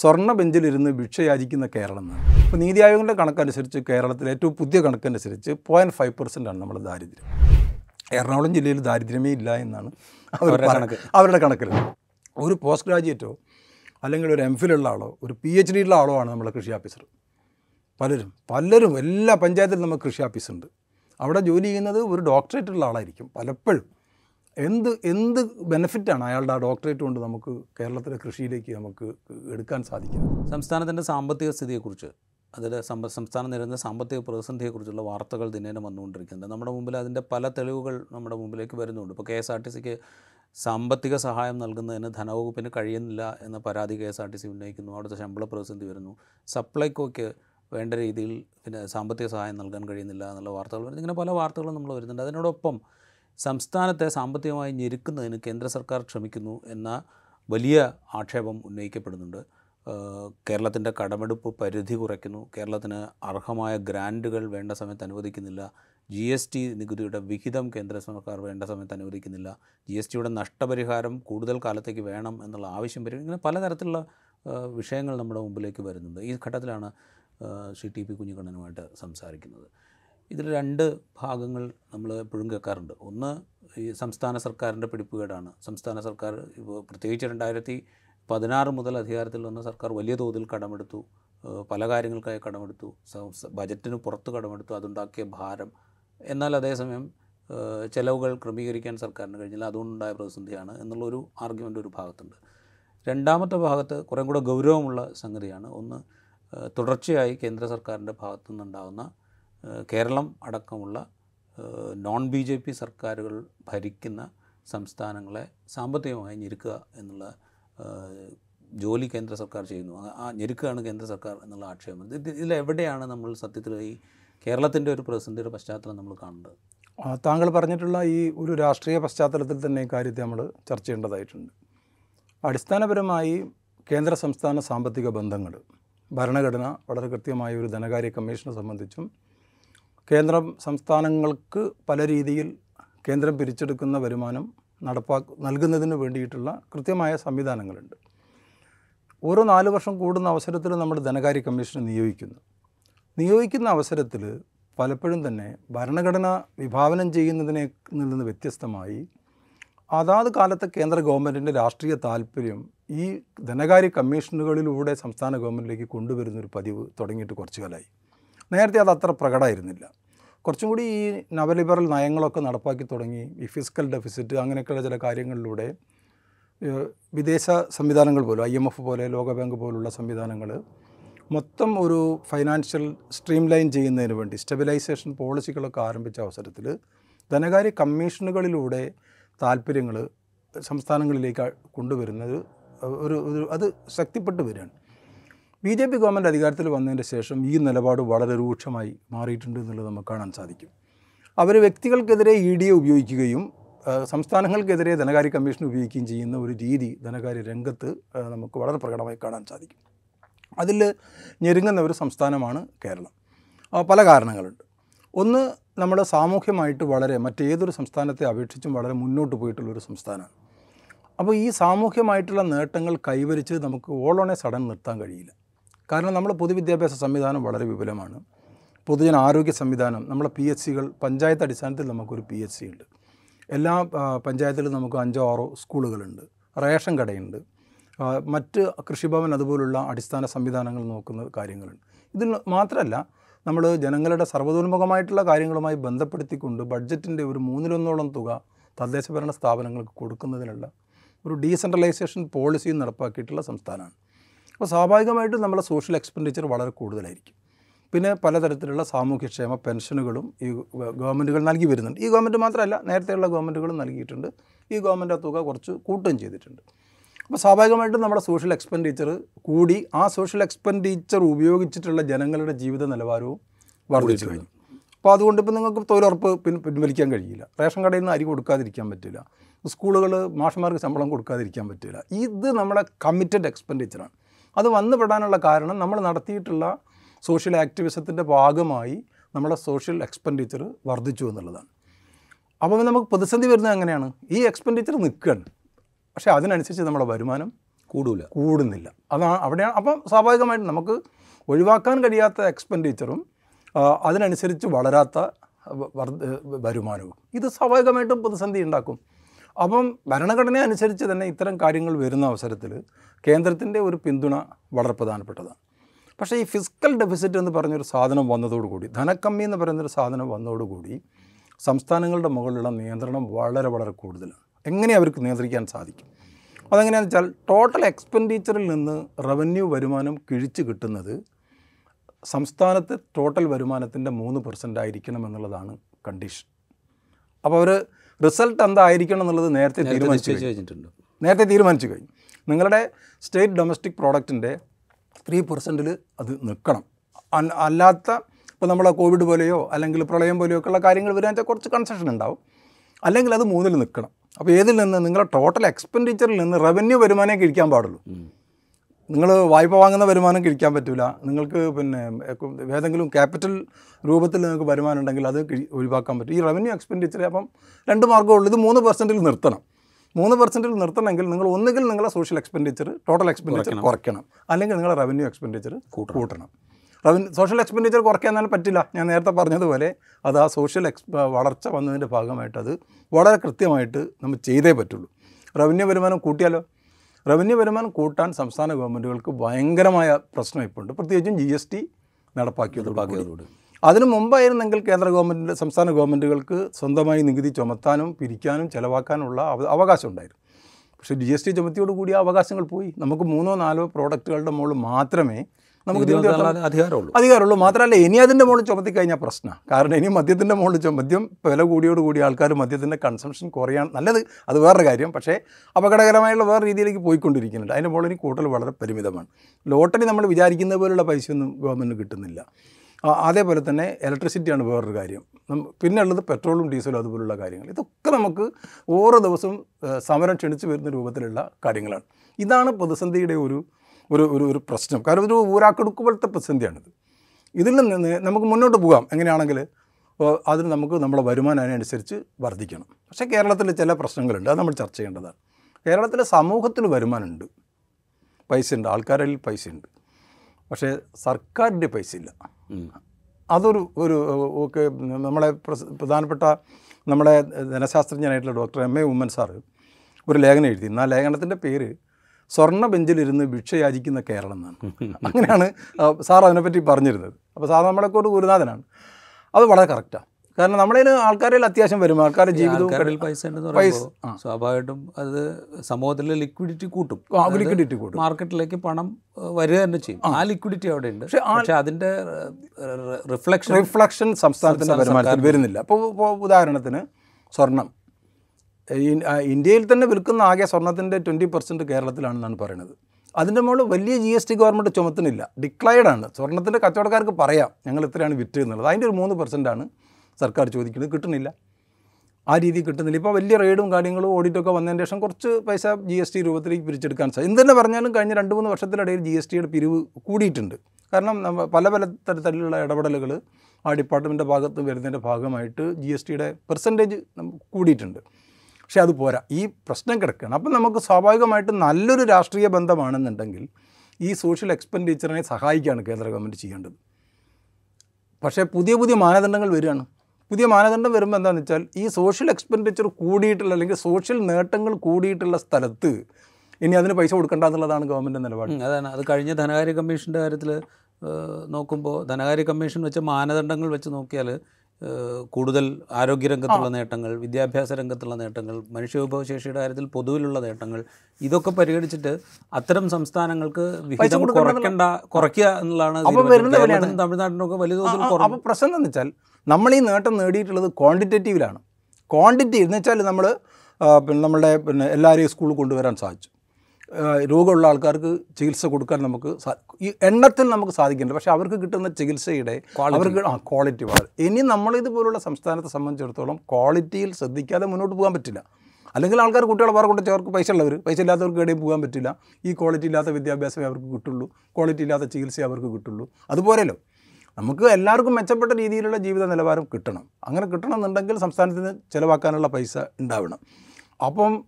സ്വർണ ബെഞ്ചിലിരുന്ന് ഭിക്ഷയാചിക്കുന്ന കേരളം എന്നാണ്. ഇപ്പോൾ നീതി ആയോഗിന്റെ കണക്കനുസരിച്ച് കേരളത്തിലെ ഏറ്റവും പുതിയ കണക്കനുസരിച്ച് പോയിന്റ് ഫൈവ് പെർസെന്റ് ആണ് നമ്മുടെ ദാരിദ്ര്യം. എറണാകുളം ജില്ലയിൽ ദാരിദ്ര്യമേ ഇല്ല എന്നാണ് അവരുടെ കണക്ക്. അവരുടെ കണക്കിൽ. ഒരു പോസ്റ്റ് ഗ്രാജുവേറ്റോ അല്ലെങ്കിൽ ഒരു എം ഫിലുള്ള ആളോ ഒരു പി എച്ച് ഡി ഉള്ള ആളോ ആണ് നമ്മുടെ കൃഷി ഓഫീസർ പലരും പലരും എല്ലാ പഞ്ചായത്തിലും നമുക്ക് കൃഷി ഓഫീസുണ്ട് അവിടെ ജോലി ചെയ്യുന്നത് ഒരു ഡോക്ടറേറ്റ് ഉള്ള ആളായിരിക്കും പലപ്പോഴും. എന്ത് എന്ത് ബെനിഫിറ്റാണ് അയാളുടെ ആ ഡോക്ടറേറ്റ് കൊണ്ട് നമുക്ക് കേരളത്തിലെ കൃഷിയിലേക്ക് നമുക്ക് എടുക്കാൻ സാധിക്കുന്നത്? സംസ്ഥാനത്തിന്റെ സാമ്പത്തിക സ്ഥിതിയെക്കുറിച്ച് അതിൽ സംസ്ഥാനം നേരിടുന്ന സാമ്പത്തിക പ്രതിസന്ധിയെക്കുറിച്ചുള്ള വാർത്തകൾ ദിനേന വന്നുകൊണ്ടിരിക്കുന്നുണ്ട്. നമ്മുടെ മുമ്പിൽ അതിന്റെ പല തെളിവുകൾ നമ്മുടെ മുമ്പിലേക്ക് വരുന്നുണ്ട്. ഇപ്പോൾ കെ എസ് ആർ ടി സിക്ക് സാമ്പത്തിക സഹായം നൽകുന്നതിന് ധനവകുപ്പിന് കഴിയുന്നില്ല എന്ന പരാതി K S R T C ഉന്നയിക്കുന്നു. അവിടുത്തെ ശമ്പള പ്രതിസന്ധി വരുന്നു. സപ്ലൈകോയ്ക്ക് വേണ്ട രീതിയിൽ പിന്നെ സാമ്പത്തിക സഹായം നൽകാൻ കഴിയുന്നില്ല എന്നുള്ള വാർത്തകൾ വരുന്നു. ഇങ്ങനെ പല വാർത്തകളും നമ്മൾ വരുന്നുണ്ട്. അതിനോടൊപ്പം സംസ്ഥാനത്തെ സാമ്പത്തികമായി ഞെരുക്കുന്നതിന് കേന്ദ്ര സർക്കാർ ക്ഷമിക്കുന്നു എന്ന വലിയ ആക്ഷേപം ഉന്നയിക്കപ്പെടുന്നുണ്ട്. കേരളത്തിന്റെ കടമെടുപ്പ് പരിധി കുറയ്ക്കുന്നു. കേരളത്തിന് അർഹമായ ഗ്രാൻഡുകൾ വേണ്ട സമയത്ത് അനുവദിക്കുന്നില്ല. ജി എസ് ടി നികുതിയുടെ വിഹിതം കേന്ദ്ര സർക്കാർ വേണ്ട സമയത്ത് അനുവദിക്കുന്നില്ല. ജി എസ് ടിയുടെ നഷ്ടപരിഹാരം കൂടുതൽ കാലത്തേക്ക് വേണം എന്നുള്ള ആവശ്യം വരും. ഇങ്ങനെ പലതരത്തിലുള്ള വിഷയങ്ങൾ നമ്മുടെ മുമ്പിലേക്ക് വരുന്നുണ്ട്. ഈ ഘട്ടത്തിലാണ് ശ്രീ ടി പി കുഞ്ഞിക്കണ്ണനുമായിട്ട് സംസാരിക്കുന്നത്. ഇതിൽ രണ്ട് ഭാഗങ്ങൾ നമ്മൾ എപ്പോഴും കേൾക്കാറുണ്ട്. ഒന്ന് ഈ സംസ്ഥാന സർക്കാരിന്റെ പിടിപ്പുകേടാണ്. സംസ്ഥാന സർക്കാർ ഇപ്പോൾ പ്രത്യേകിച്ച് രണ്ടായിരത്തി പതിനാറ് മുതൽ അധികാരത്തിൽ വന്ന സർക്കാർ വലിയ തോതിൽ കടമെടുത്തു. പല കാര്യങ്ങൾക്കായി കടമെടുത്തു. ബജറ്റിന് പുറത്ത് കടമെടുത്തു. അതുണ്ടാക്കിയ ഭാരം. എന്നാൽ അതേസമയം ചെലവുകൾ ക്രമീകരിക്കാൻ സർക്കാരിന് കഴിഞ്ഞില്ല. അതുകൊണ്ടുണ്ടായ പ്രതിസന്ധിയാണ് എന്നുള്ളൊരു ആർഗ്യുമെന്റ് ഒരു ഭാഗത്തുണ്ട്. രണ്ടാമത്തെ ഭാഗത്ത് കുറേ കൂടെ ഗൗരവമുള്ള സംഗതിയാണ്. ഒന്ന് തുടർച്ചയായി കേന്ദ്ര സർക്കാരിന്റെ ഭാഗത്തു നിന്നുണ്ടാകുന്ന കേരളം അടക്കമുള്ള നോൺ ബി ജെ പി സർക്കാരുകൾ ഭരിക്കുന്ന സംസ്ഥാനങ്ങളെ സാമ്പത്തികമായി ഞെരുക്കുക എന്നുള്ള ജോലി കേന്ദ്ര സർക്കാർ ചെയ്യുന്നു. ആ- ഞെരുക്കുകയാണ് കേന്ദ്ര സർക്കാർ എന്നുള്ള ആക്ഷേപം. ഇത് ഇതിൽ എവിടെയാണ് നമ്മൾ സത്യത്തിൽ ഈ കേരളത്തിന്റെ ഒരു പ്രതിസന്ധിയുടെ പശ്ചാത്തലം നമ്മൾ കാണുന്നത് താങ്കൾ പറഞ്ഞിട്ടുള്ള ഈ ഒരു രാഷ്ട്രീയ പശ്ചാത്തലത്തിൽ തന്നെ ഈ കാര്യത്തെ നമ്മൾ ചർച്ച ചെയ്യേണ്ടതായിട്ടുണ്ട്. അടിസ്ഥാനപരമായി കേന്ദ്ര സംസ്ഥാന സാമ്പത്തിക ബന്ധങ്ങൾ ഭരണഘടന വളരെ കൃത്യമായ ഒരു ധനകാര്യ കമ്മീഷനെ സംബന്ധിച്ചും കേന്ദ്രം സംസ്ഥാനങ്ങൾക്ക് പല രീതിയിൽ കേന്ദ്രം പിരിച്ചെടുക്കുന്ന വരുമാനം നടപ്പാ നൽകുന്നതിന് വേണ്ടിയിട്ടുള്ള കൃത്യമായ സംവിധാനങ്ങളുണ്ട്. ഓരോ നാല് വർഷം കൂടുന്ന അവസരത്തിൽ നമ്മൾ ധനകാര്യ കമ്മീഷനെ നിയോഗിക്കുന്നു. നിയോഗിക്കുന്ന അവസരത്തിൽ പലപ്പോഴും തന്നെ ഭരണഘടന വിഭാവനം ചെയ്യുന്നതിനെ നിന്ന് വ്യത്യസ്തമായി അതാത് കാലത്തെ കേന്ദ്ര ഗവൺമെന്റിന്റെ രാഷ്ട്രീയ താല്പര്യം ഈ ധനകാര്യ കമ്മീഷനുകളിലൂടെ സംസ്ഥാന ഗവൺമെന്റിലേക്ക് കൊണ്ടുവരുന്നൊരു പതിവ് തുടങ്ങിയിട്ട് കുറച്ചു കാലമായി നേരത്തെ അത് അത്ര പ്രകടമായിരുന്നില്ല. കുറച്ചും കൂടി ഈ നവലിബറൽ നയങ്ങളൊക്കെ നടപ്പാക്കി തുടങ്ങി ഈ ഫിസിക്കൽ ഡെഫിസിറ്റ് അങ്ങനെയൊക്കെയുള്ള ചില കാര്യങ്ങളിലൂടെ വിദേശ സംവിധാനങ്ങൾ പോലും ഐ എം എഫ് പോലെ ലോകബാങ്ക് പോലുള്ള സംവിധാനങ്ങൾ മൊത്തം ഒരു ഫൈനാൻഷ്യൽ സ്ട്രീം ലൈൻ ചെയ്യുന്നതിന് വേണ്ടി സ്റ്റെബിലൈസേഷൻ പോളിസികളൊക്കെ ആരംഭിച്ച അവസരത്തിൽ ധനകാര്യ കമ്മീഷനുകളിലൂടെ താല്പര്യങ്ങൾ സംസ്ഥാനങ്ങളിലേക്ക് കൊണ്ടുവരുന്നത് ഒരു ഒരു അത് ശക്തിപ്പെട്ട് വരികയാണ്. ബി ജെ പി ഗവൺമെന്റ് അധികാരത്തിൽ വന്നതിന് ശേഷം ഈ നിലപാട് വളരെ രൂക്ഷമായി മാറിയിട്ടുണ്ട് എന്നുള്ളത് നമുക്ക് കാണാൻ സാധിക്കും. അവർ വ്യക്തികൾക്കെതിരെ ഇ ഡിയെ ഉപയോഗിക്കുകയും സംസ്ഥാനങ്ങൾക്കെതിരെ ധനകാര്യ കമ്മീഷൻ ഉപയോഗിക്കുകയും ചെയ്യുന്ന ഒരു രീതി ധനകാര്യ രംഗത്ത് നമുക്ക് വളരെ പ്രകടമായി കാണാൻ സാധിക്കും. അതിൽ ഞെരുങ്ങുന്ന ഒരു സംസ്ഥാനമാണ് കേരളം. പല കാരണങ്ങളുണ്ട്. ഒന്ന് നമ്മൾ സാമൂഹ്യമായിട്ട് വളരെ മറ്റേതൊരു സംസ്ഥാനത്തെ അപേക്ഷിച്ചും വളരെ മുന്നോട്ട് പോയിട്ടുള്ള ഒരു സംസ്ഥാനമാണ്. അപ്പോൾ ഈ സാമൂഹ്യമായിട്ടുള്ള നേട്ടങ്ങൾ കൈവരിച്ച് നമുക്ക് ഓളോണെ സഡൻ നിർത്താൻ കഴിയില്ല. കാരണം നമ്മുടെ പൊതുവിദ്യാഭ്യാസ സംവിധാനം വളരെ വിപുലമാണ്. പൊതുജന ആരോഗ്യ സംവിധാനം നമ്മളെ പി എച്ച് സികൾ പഞ്ചായത്ത് അടിസ്ഥാനത്തിൽ നമുക്കൊരു പി എച്ച് സി ഉണ്ട്. എല്ലാ പഞ്ചായത്തിലും നമുക്ക് അഞ്ചോ ആറോ സ്കൂളുകളുണ്ട്. റേഷൻ കടയുണ്ട്. മറ്റ് കൃഷിഭവൻ അതുപോലുള്ള അടിസ്ഥാന സംവിധാനങ്ങൾ നോക്കുന്ന കാര്യങ്ങളുണ്ട്. ഇതിൽ മാത്രമല്ല നമ്മൾ ജനങ്ങളുടെ സർവതോന്മുഖമായിട്ടുള്ള കാര്യങ്ങളുമായി ബന്ധപ്പെടുത്തിക്കൊണ്ട് ബഡ്ജറ്റിന്റെ ഒരു മൂന്നിലൊന്നോളം തുക തദ്ദേശഭരണ സ്ഥാപനങ്ങൾക്ക് കൊടുക്കുന്നതിനുള്ള ഒരു ഡീസെൻട്രലൈസേഷൻ പോളിസിയും നടപ്പാക്കിയിട്ടുള്ള സംസ്ഥാനമാണ്. അപ്പോൾ സ്വാഭാവികമായിട്ടും നമ്മളെ സോഷ്യൽ എക്സ്പെൻഡിച്ചർ വളരെ കൂടുതലായിരിക്കും. പിന്നെ പലതരത്തിലുള്ള സാമൂഹ്യക്ഷേമ പെൻഷനുകളും ഈ ഗവൺമെന്റുകൾ നൽകി വരുന്നുണ്ട്. ഈ ഗവൺമെന്റ് മാത്രമല്ല നേരത്തെയുള്ള ഗവൺമെന്റുകളും നൽകിയിട്ടുണ്ട്. ഈ ഗവൺമെന്റ് ആ തുക കുറച്ച് കൂട്ടുകയും ചെയ്തിട്ടുണ്ട്. അപ്പോൾ സ്വാഭാവികമായിട്ടും നമ്മുടെ സോഷ്യൽ എക്സ്പെൻഡിച്ചർ കൂടി ആ സോഷ്യൽ എക്സ്പെൻഡിച്ചർ ഉപയോഗിച്ചിട്ടുള്ള ജനങ്ങളുടെ ജീവിത നിലവാരവും വർദ്ധിച്ചു കഴിഞ്ഞു. അപ്പോൾ അതുകൊണ്ട് ഇപ്പോൾ നിങ്ങൾക്ക് തൊഴിലുറപ്പ് പിൻ പിൻവലിക്കാൻ കഴിയില്ല. റേഷൻ കടയിൽ നിന്ന് അരി കൊടുക്കാതിരിക്കാൻ പറ്റില്ല. സ്കൂളുകൾ മാഷന്മാർക്ക് ശമ്പളം കൊടുക്കാതിരിക്കാൻ പറ്റില്ല. ഇത് നമ്മുടെ കമ്മിറ്റഡ് എക്സ്പെൻഡിച്ചറാണ്. അത് വന്നുപെടാനുള്ള കാരണം നമ്മൾ നടത്തിയിട്ടുള്ള സോഷ്യൽ ആക്ടിവിസത്തിന്റെ ഭാഗമായി നമ്മുടെ സോഷ്യൽ എക്സ്പെൻഡിച്ചർ വർദ്ധിച്ചു എന്നുള്ളതാണ്. അപ്പോൾ നമുക്ക് പ്രതിസന്ധി വരുന്നത് എങ്ങനെയാണ്? ഈ എക്സ്പെൻഡിച്ചർ നിൽക്കുകയാണ്. പക്ഷേ അതിനനുസരിച്ച് നമ്മുടെ വരുമാനം കൂടൂല. കൂടുന്നില്ല. അതാണ് അവിടെയാണ് അപ്പം സ്വാഭാവികമായിട്ടും നമുക്ക് ഒഴിവാക്കാൻ കഴിയാത്ത എക്സ്പെൻഡിച്ചറും അതിനനുസരിച്ച് വളരാത്ത വരുമാനവും. ഇത് സ്വാഭാവികമായിട്ടും പ്രതിസന്ധി ഉണ്ടാക്കും. അപ്പം ഭരണഘടന അനുസരിച്ച് തന്നെ ഇത്തരം കാര്യങ്ങൾ വരുന്ന അവസരത്തിൽ കേന്ദ്രത്തിന്റെ ഒരു പിന്തുണ വളരെ പ്രധാനപ്പെട്ടതാണ്. പക്ഷേ ഈ ഫിസിക്കൽ ഡെഫിസിറ്റ് എന്ന് പറഞ്ഞൊരു സാധനം വന്നതോടുകൂടി ധനക്കമ്മി എന്ന് പറയുന്നൊരു സാധനം വന്നതോടുകൂടി സംസ്ഥാനങ്ങളുടെ മുകളിലുള്ള നിയന്ത്രണം വളരെ വളരെ കൂടുതലാണ്. എങ്ങനെ അവർക്ക് നിയന്ത്രിക്കാൻ സാധിക്കും? അതെങ്ങനെയാണെന്ന് വെച്ചാൽ ടോട്ടൽ എക്സ്പെൻഡിച്ചറിൽ നിന്ന് റവന്യൂ വരുമാനം കിഴിച്ച് കിട്ടുന്നത് സംസ്ഥാനത്തെ ടോട്ടൽ വരുമാനത്തിന്റെ മൂന്ന് പെർസെന്റ് ആയിരിക്കണം എന്നുള്ളതാണ് കണ്ടീഷൻ അപ്പോൾ അവർ റിസൾട്ട് എന്തായിരിക്കണം എന്നുള്ളത് നേരത്തെ തീരുമാനിച്ചു കഴിഞ്ഞിട്ടുണ്ട് നേരത്തെ തീരുമാനിച്ചു കഴിഞ്ഞു. നിങ്ങളുടെ സ്റ്റേറ്റ് ഡൊമസ്റ്റിക് പ്രോഡക്റ്റിന്റെ ത്രീ പെർസെന്റിൽ അത് നിൽക്കണം. അല്ലാത്ത ഇപ്പോൾ നമ്മളെ കോവിഡ് പോലെയോ അല്ലെങ്കിൽ പ്രളയം പോലെയോ ഒക്കെയുള്ള കാര്യങ്ങൾ വരാൻ വെച്ചാൽ കുറച്ച് കൺസെഷൻ ഉണ്ടാവും. അല്ലെങ്കിൽ അത് മൂന്നിൽ നിൽക്കണം. അപ്പോൾ ഏതിൽ നിന്ന്? നിങ്ങളുടെ ടോട്ടൽ എക്സ്പെൻഡിച്ചറിൽ നിന്ന് റവന്യൂ വരുമാനമേ കിഴിക്കാൻ പാടുള്ളൂ. നിങ്ങൾ വായ്പ വാങ്ങുന്ന വരുമാനം കിഴിക്കാൻ പറ്റില്ല നിങ്ങൾക്ക് പിന്നെ ഏതെങ്കിലും ക്യാപിറ്റൽ രൂപത്തിൽ നിങ്ങൾക്ക് വരുമാനം ഉണ്ടെങ്കിൽ അത് ഒഴിവാക്കാൻ പറ്റും. ഈ റവന്യൂ എക്സ്പെൻഡിച്ചർ അപ്പം രണ്ട് മാർഗമുള്ളൂ ഇത് മൂന്ന് പെർസെന്റിൽ നിർത്തണം. മൂന്ന് പെർസെന്റിൽ നിർത്തണമെങ്കിൽ നിങ്ങൾ ഒന്നുകിൽ നിങ്ങളെ സോഷ്യൽ എക്സ്പെൻഡിച്ചർ ടോട്ടൽ എക്സ്പെൻഡിച്ചർ കുറയ്ക്കണം. അല്ലെങ്കിൽ നിങ്ങളെ റവന്യൂ എക്സ്പെൻഡിച്ചർ കൂട്ടണം. റവന്യൂ സോഷ്യൽ എക്സ്പെൻഡിച്ചർ കുറയ്ക്കാൻ എന്നാൽ പറ്റില്ല. ഞാൻ നേരത്തെ പറഞ്ഞതുപോലെ അത് ആ സോഷ്യൽ എക്സ് വളർച്ച വന്നതിന്റെ ഭാഗമായിട്ട് അത് വളരെ കൃത്യമായിട്ട് നമ്മൾ ചെയ്തേ പറ്റുള്ളൂ. റവന്യൂ വരുമാനം കൂട്ടിയാലോ? റവന്യൂ വരുമാനം കൂട്ടാൻ സംസ്ഥാന ഗവൺമെന്റുകൾക്ക് ഭയങ്കരമായ പ്രശ്നം ഇപ്പോൾ ഉണ്ട് പ്രത്യേകിച്ചും ജി എസ് ടി നടപ്പാക്കിയത് ബാക്കിയതോട് അതിനു മുമ്പായിരുന്നെങ്കിൽ കേന്ദ്ര ഗവൺമെന്റ് സംസ്ഥാന ഗവൺമെന്റുകൾക്ക് സ്വന്തമായി നികുതി ചുമത്താനും പിരിക്കാനും ചിലവാക്കാനുള്ള അവ- അവകാശം ഉണ്ടായിരുന്നു. പക്ഷേ ജി എസ് ടി ചുമത്തിയോടുകൂടി ആ അവകാശങ്ങൾ പോയി. നമുക്ക് മൂന്നോ നാലോ പ്രോഡക്റ്റുകളുടെ മുകളിൽ മാത്രമേ നമുക്ക് അധികാരമുള്ളൂ. അധികാരമുള്ളൂ. മാത്രമല്ല ഇനി അതിന്റെ മുകളിൽ ചുമത്തി കഴിഞ്ഞാൽ പ്രശ്നമാണ്. കാരണം ഇനി മദ്യത്തിന്റെ മുകളിൽ മദ്യം വില കൂടിയോടുകൂടി ആൾക്കാർ മദ്യത്തിന്റെ കൺസംഷൻ കുറയാൻ നല്ലത് അത് വേറൊരു കാര്യം. പക്ഷേ അപകടകരമായുള്ള വേറെ രീതിയിലേക്ക് പോയിക്കൊണ്ടിരിക്കുന്നുണ്ട്. അതിന്റെ മുകളിൽ ഇനി കൂട്ടൽ വളരെ പരിമിതമാണ്. ലോട്ടറി നമ്മൾ വിചാരിക്കുന്ന പോലുള്ള പൈസയൊന്നും ഗവൺമെന്റ് കിട്ടുന്നില്ല. അതേപോലെ തന്നെ ഇലക്ട്രിസിറ്റിയാണ് വേറൊരു കാര്യം. പിന്നെ ഉള്ളത് പെട്രോളും ഡീസലും അതുപോലുള്ള കാര്യങ്ങൾ. ഇതൊക്കെ നമുക്ക് ഓരോ ദിവസവും സമരം ക്ഷണിച്ച് വരുന്ന രൂപത്തിലുള്ള കാര്യങ്ങളാണ്. ഇതാണ് പ്രതിസന്ധിയുടെ ഒരു ഒരു ഒരു ഒരു പ്രശ്നം. കാരണം ഒരു ഊരാക്കെടുക്ക് പോലത്തെ പ്രതിസന്ധിയാണിത്. ഇതിൽ നിന്ന് നമുക്ക് മുന്നോട്ട് പോകാം. എങ്ങനെയാണെങ്കിൽ അതിന് നമുക്ക് നമ്മുടെ വരുമാനം അതിനനുസരിച്ച് വർദ്ധിക്കണം. പക്ഷേ കേരളത്തിൽ ചില പ്രശ്നങ്ങളുണ്ട്. അത് നമ്മൾ ചർച്ച ചെയ്യേണ്ടതാണ്. കേരളത്തിലെ സമൂഹത്തിൽ വരുമാനമുണ്ട്. പൈസ ഉണ്ട് ആൾക്കാരിൽ പൈസയുണ്ട്. പക്ഷേ സർക്കാരിന്റെ പൈസ ഇല്ല അതൊരു ഒരു ഒക്കെ നമ്മളെ പ്രധാനപ്പെട്ട നമ്മുടെ ധനശാസ്ത്രജ്ഞനായിട്ടുള്ള doctor M A Oommen sir ഒരു ലേഖനം എഴുതി. ആ ലേഖനത്തിന്റെ പേര് സ്വർണ ബെഞ്ചിലിരുന്ന് ഭിക്ഷയാചിക്കുന്ന കേരളം എന്നാണ്. അങ്ങനെയാണ് സാർ അതിനെപ്പറ്റി പറഞ്ഞിരുന്നത്. അപ്പോൾ സാർ നമ്മളെ കൊണ്ട് ഗുരുനാഥനാണ്. അത് വളരെ കറക്റ്റാണ് കാരണം നമ്മളിൽ ആൾക്കാരിൽ അത്യാവശ്യം വരും. ആൾക്കാരുടെ ജീവിതവും കടൽ പൈസ പൈസ പറയുമ്പോൾ സ്വാഭാവികമായിട്ടും അത് സമൂഹത്തിലെ ലിക്വിഡിറ്റി കൂട്ടും. ലിക്വിഡിറ്റി കൂട്ടും. മാർക്കറ്റിലേക്ക് പണം വരിക തന്നെ ചെയ്യും. ആ. ലിക്വിഡിറ്റി അവിടെ ഉണ്ട് പക്ഷേ അതിന്റെ റിഫ്ലക്ഷൻ റിഫ്ലക്ഷൻ സംസ്ഥാനത്തിന്റെ വരുമാനത്തിൽ വരുന്നില്ല. അപ്പോൾ ഉദാഹരണത്തിന് സ്വർണം. ഇന്ത്യയിൽ തന്നെ വിൽക്കുന്ന ആകെ സ്വർണത്തിന്റെ ട്വന്റി പെർസെന്റ് കേരളത്തിലാണെന്നാണ് പറയുന്നത്. അതിന്റെ മുകളിൽ വലിയ ജി എസ് ടി ഗവൺമെന്റ് ചുമത്തുന്നില്ല. ഡിക്ലയർഡ് ആണ്. സ്വർണത്തിന്റെ കച്ചവടക്കാർക്ക് പറയാം ഞങ്ങൾ ഇത്രയാണ് വിറ്റ് എന്നുള്ളത് അതിന്റെ ഒരു മൂന്ന് പെർസെന്റാണ് സർക്കാർ ചോദിക്കുന്നത്. കിട്ടുന്നില്ല. ആ രീതിയിൽ കിട്ടുന്നില്ല. ഇപ്പോൾ വലിയ റെയ്ഡും കാര്യങ്ങളും ഓഡിറ്റൊക്കെ വന്നതിന് ശേഷം കുറച്ച് പൈസ ജി എസ് ടി രൂപത്തിലേക്ക് പിരിച്ചെടുക്കാൻ സാധിക്കും എന്ത് തന്നെ പറഞ്ഞാലും കഴിഞ്ഞ രണ്ട് മൂന്ന് വർഷത്തിനിടയിൽ ജി എസ് ടിയുടെ പിരിവ് കൂടിയിട്ടുണ്ട്. കാരണം പല പല തരത്തിലുള്ള ഇടപെടലുകൾ ആ ഡിപ്പാർട്ട്മെന്റിന്റെ ഭാഗത്ത് വരുന്നതിന്റെ ഭാഗമായിട്ട് ജി എസ് ടിയുടെ പെർസെന്റേജ് കൂടിയിട്ടുണ്ട്. പക്ഷേ അത് പോരാ. ഈ പ്രശ്നം കിടക്കുകയാണ് അപ്പം നമുക്ക് സ്വാഭാവികമായിട്ട് നല്ലൊരു രാഷ്ട്രീയ ബന്ധമാണെന്നുണ്ടെങ്കിൽ ഈ സോഷ്യൽ എക്സ്പെൻഡിച്ചറിനെ സഹായിക്കുകയാണ് കേന്ദ്ര ഗവൺമെന്റ് ചെയ്യേണ്ടത്. പക്ഷേ പുതിയ പുതിയ മാനദണ്ഡങ്ങൾ വരികയാണ്. പുതിയ മാനദണ്ഡം വരുമ്പോൾ എന്താണെന്ന് വെച്ചാൽ ഈ സോഷ്യൽ എക്സ്പെൻഡിച്ചർ കൂടിയിട്ടുള്ള അല്ലെങ്കിൽ സോഷ്യൽ നേട്ടങ്ങൾ കൂടിയിട്ടുള്ള സ്ഥലത്ത് ഇനി അതിന് പൈസ കൊടുക്കേണ്ട എന്നുള്ളതാണ് ഗവൺമെന്റ് നിലപാട്. അതാണ്. അത് കഴിഞ്ഞ ധനകാര്യ കമ്മീഷന്റെ കാര്യത്തിൽ നോക്കുമ്പോൾ ധനകാര്യ കമ്മീഷൻ വെച്ച മാനദണ്ഡങ്ങൾ വെച്ച് നോക്കിയാൽ കൂടുതൽ ആരോഗ്യരംഗത്തുള്ള നേട്ടങ്ങൾ വിദ്യാഭ്യാസ രംഗത്തുള്ള നേട്ടങ്ങൾ മനുഷ്യവിഭവശേഷിയുടെ കാര്യത്തിൽ പൊതുവിലുള്ള നേട്ടങ്ങൾ ഇതൊക്കെ പരിഗണിച്ചിട്ട് അത്തരം സംസ്ഥാനങ്ങൾക്ക് വിഹിതം കുറയ്ക്കേണ്ട കുറയ്ക്കുക എന്നുള്ളതാണ് തമിഴ്നാട്ടിനൊക്കെ വലിയ തോതിൽ അപ്പോൾ പ്രശ്നം എന്ന് വെച്ചാൽ നമ്മൾ ഈ നേട്ടം നേടിയിട്ടുള്ളത് ക്വാണ്ടിറ്റേറ്റീവിലാണ് ക്വാണ്ടിറ്റി എന്ന് വെച്ചാൽ നമ്മൾ പിന്നെ നമ്മളുടെ പിന്നെ എല്ലാവരെയും സ്കൂളിൽ കൊണ്ടുവരാൻ സാധിച്ചു. രോഗമുള്ള ആൾക്കാർക്ക് ചികിത്സ കൊടുക്കാൻ നമുക്ക് ഈ എണ്ണത്തിൽ നമുക്ക് സാധിക്കുന്നുണ്ട്. പക്ഷേ അവർക്ക് കിട്ടുന്ന ചികിത്സയുടെ അവർക്ക് ആ ക്വാളിറ്റി വളരെ. ഇനി നമ്മളിതുപോലുള്ള സംസ്ഥാനത്തെ സംബന്ധിച്ചിടത്തോളം ക്വാളിറ്റിയിൽ ശ്രദ്ധിക്കാതെ മുന്നോട്ട് പോകാൻ പറ്റില്ല. അല്ലെങ്കിൽ ആൾക്കാർ കുട്ടികളെ വേറെ കൊണ്ട് ചേർക്ക്. പൈസ ഉള്ളവർ പൈസ ഇല്ലാത്തവർക്ക് എവിടെയും പോകാൻ പറ്റില്ല. ഈ ക്വാളിറ്റി ഇല്ലാത്ത വിദ്യാഭ്യാസമേ അവർക്ക് കിട്ടുള്ളൂ. ക്വാളിറ്റി ഇല്ലാത്ത ചികിത്സയെ അവർക്ക് കിട്ടുള്ളൂ. അതുപോലെയല്ലോ നമുക്ക് എല്ലാവർക്കും മെച്ചപ്പെട്ട രീതിയിലുള്ള ജീവിത നിലവാരം കിട്ടണം. അങ്ങനെ കിട്ടണമെന്നുണ്ടെങ്കിൽ സംസ്ഥാനത്തിന് ചിലവാക്കാനുള്ള പൈസ ഉണ്ടാവണം. അപ്പം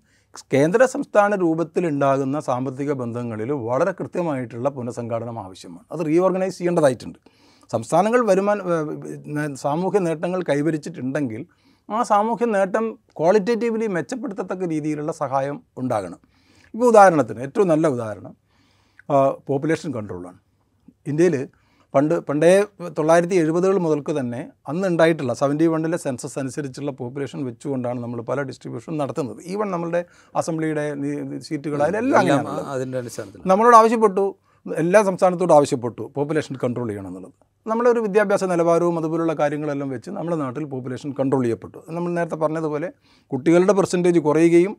കേന്ദ്ര സംസ്ഥാന രൂപത്തിലുണ്ടാകുന്ന സാമ്പത്തിക ബന്ധങ്ങളിൽ വളരെ കൃത്യമായിട്ടുള്ള പുനഃസംഘാടനം ആവശ്യമാണ്. അത് റീഓർഗനൈസ് ചെയ്യേണ്ടതായിട്ടുണ്ട്. സംസ്ഥാനങ്ങൾ വരുമാന സാമൂഹ്യ നേട്ടങ്ങൾ കൈവരിച്ചിട്ടുണ്ടെങ്കിൽ ആ സാമൂഹ്യ നേട്ടം ക്വാളിറ്റേറ്റീവ്ലി മെച്ചപ്പെടുത്തത്തക്ക രീതിയിലുള്ള സഹായം ഉണ്ടാകണം. ഇപ്പോൾ ഉദാഹരണത്തിന് ഏറ്റവും നല്ല ഉദാഹരണം പോപ്പുലേഷൻ കൺട്രോളാണ് ഇന്ത്യയിൽ പണ്ട് പണ്ടേ തൊള്ളായിരത്തി എഴുപതുകൾ മുതൽക്ക് തന്നെ അന്ന് ഉണ്ടായിട്ടുള്ള സെവന്റി വണ്ണിലെ സെൻസസ് അനുസരിച്ചുള്ള പോപ്പുലേഷൻ വെച്ചുകൊണ്ടാണ് നമ്മൾ പല ഡിസ്ട്രിബ്യൂഷൻ നടത്തുന്നത്. ഈവൻ നമ്മളുടെ അസംബ്ലിയുടെ സീറ്റുകൾ അതിലെല്ലാം എല്ലാം അങ്ങനെയാണ് അതിന്റെ അടിസ്ഥാനത്തിൽ നമ്മളോട് ആവശ്യപ്പെട്ടു എല്ലാ സംസ്ഥാനത്തോടും ആവശ്യപ്പെട്ടു പോപ്പുലേഷൻ കൺട്രോൾ ചെയ്യണം എന്നുള്ളത് നമ്മുടെ ഒരു വിദ്യാഭ്യാസ നിലവാരവും അതുപോലുള്ള കാര്യങ്ങളെല്ലാം വെച്ച് നമ്മുടെ നാട്ടിൽ പോപ്പുലേഷൻ കൺട്രോൾ ചെയ്യപ്പെട്ടു. നമ്മൾ നേരത്തെ പറഞ്ഞതുപോലെ കുട്ടികളുടെ പെർസെന്റേജ് കുറയുകയും